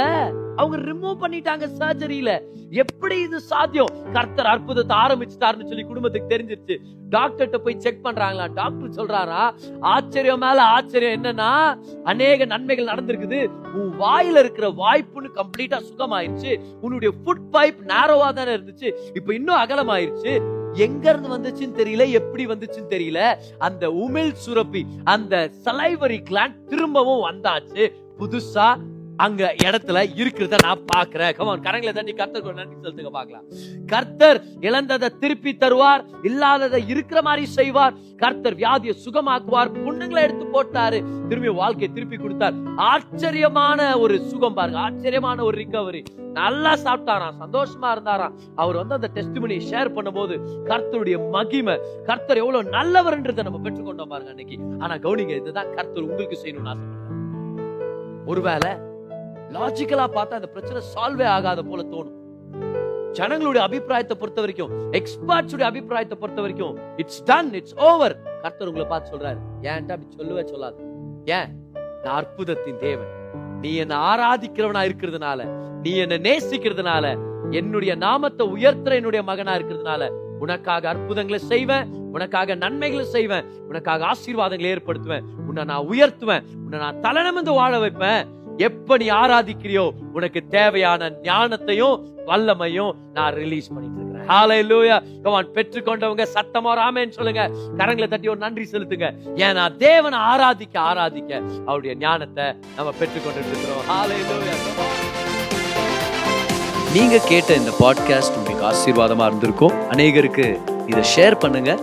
அவங்க ரிமூவ் பண்ணிட்டாங்க சர்ஜரியில எப்படி இது சாத்தியம்? கர்த்தர் அற்புதத்தை ஆரம்பிச்சுட்டாருன்னு சொல்லி குடும்பத்துக்கு தெரிஞ்சிருச்சு. டாக்டர்கிட்ட போய் செக் பண்றாங்களா? டாக்டர் சொல்றாரா ஆச்சரியம் மேல ஆச்சரியம் என்னன்னா அநேக நன்மைகள் நடந்திருக்குது. உன் வாயில இருக்கிற வாய்ப்புன்னு கம்ப்ளீட்டா சுகமாயிருச்சு. உன்னுடைய ஃபுட் பைப் நேரோவா தானே இருந்துச்சு. இப்ப இன்னும் அகலமாயிருச்சு. எங்க இருந்து வந்துச்சுன்னு தெரியல எப்படி வந்துச்சுன்னு தெரியல. அந்த உமிழ் சுரப்பி அந்த சலைவரி கிளான் திரும்பவும் வந்தாச்சு. புதுசா அங்க இடத்துல இருக்கிறத நான் பாக்குறேன் கமான் கரங்களை தட்டி கர்த்தர் நன்றி செலுத்துங்க பார்க்கலாம். கர்த்தர் இழந்ததை திருப்பி தருவார் இல்லாததை இருக்கிற மாதிரி செய்வார். கர்த்தர் வியாதியை சுகமாக்குவார் புண்ணுங்களை எடுத்து போட்டாரு. திரும்பி வாழ்க்கையை திருப்பி கொடுத்தார். ஆச்சரியமான ஒரு சுகம் பாருங்க ஆச்சரியமான ஒரு ரிகவரி நல்லா சாப்பிட்டாராம் சந்தோஷமா இருந்தாராம். அவர் வந்து அந்த டெஸ்ட் மணியை ஷேர் பண்ணும்போது கர்த்தருடைய மகிமை கர்த்தர் எவ்வளவு நல்லவர்ன்றதை நம்ம பெற்றுக்கொண்டோம் பாருங்க அன்னைக்கு. ஆனா கவுனிங்க இதுதான் கர்த்தர் உங்களுக்கு செய்யணும்னு ஆசைப்படுறாரு ஒருவேளை லாஜிக்கலா பார்த்தா அந்த பிரச்சனை சால்வே ஆகாத போல தோணும். ஜனங்களுடைய அபிப்பிராயத்தை பொறுத்த வரைக்கும் எக்ஸ்பர்ட்ஸ் உடைய அபிப்பிராயத்தை பொறுத்த வரைக்கும் இட்ஸ் டன் இட்ஸ் ஓவர் கர்த்தர் உங்களை பார்த்து சொல்றாரு ஏன்ட்டு அப்படி சொல்லவே சொல்லாது? ஏன்? நான் அற்புதத்தின் தேவன். நீ என்ன ஆராதிக்கிறவனா இருக்கிறதுனால நீ என்ன நேசிக்கிறதுனால என்னுடைய நாமத்தை உயர்த்துற என்னுடைய மகனா இருக்கிறதுனால உனக்காக அற்புதங்களை செய்வேன் உனக்காக நன்மைகளை செய்வேன் உனக்காக ஆசீர்வாதங்களை ஏற்படுத்துவேன் உன்னை நான் உயர்த்துவேன் உன்னை நான் தலனமிந்து வாழ வைப்பேன். எப்ப நீ ஆராதிக்கிறியோ உனக்கு தேவையான ஞானத்தையும் வல்லமையும் நான் ரிலீஸ் பண்ணிட்டு இருக்கிறேன் லூயா come on பெற்றுக்கொண்டவங்க சத்தமா ராமேன்னு சொல்லுங்க. கரங்களை தட்டி ஒரு நன்றி செலுத்துங்க. ஏன்னா தேவனை ஆராதிக்க ஆராதிக்க அவருடைய ஞானத்தை நம்ம பெற்றுக்கொண்டு இருக்கிறோம் நீங்க கேட்ட இந்த பாட்காஸ்ட் உங்களுக்கு ஆசீர்வாதமா இருந்திருக்கும். அநேகருக்கு இதை ஷேர் பண்ணுங்க.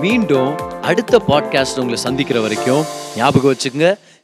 மீண்டும் அடுத்த பாட்காஸ்ட் உங்களை சந்திக்கிற வரைக்கும் ஞாபகம் வச்சுக்கோங்க.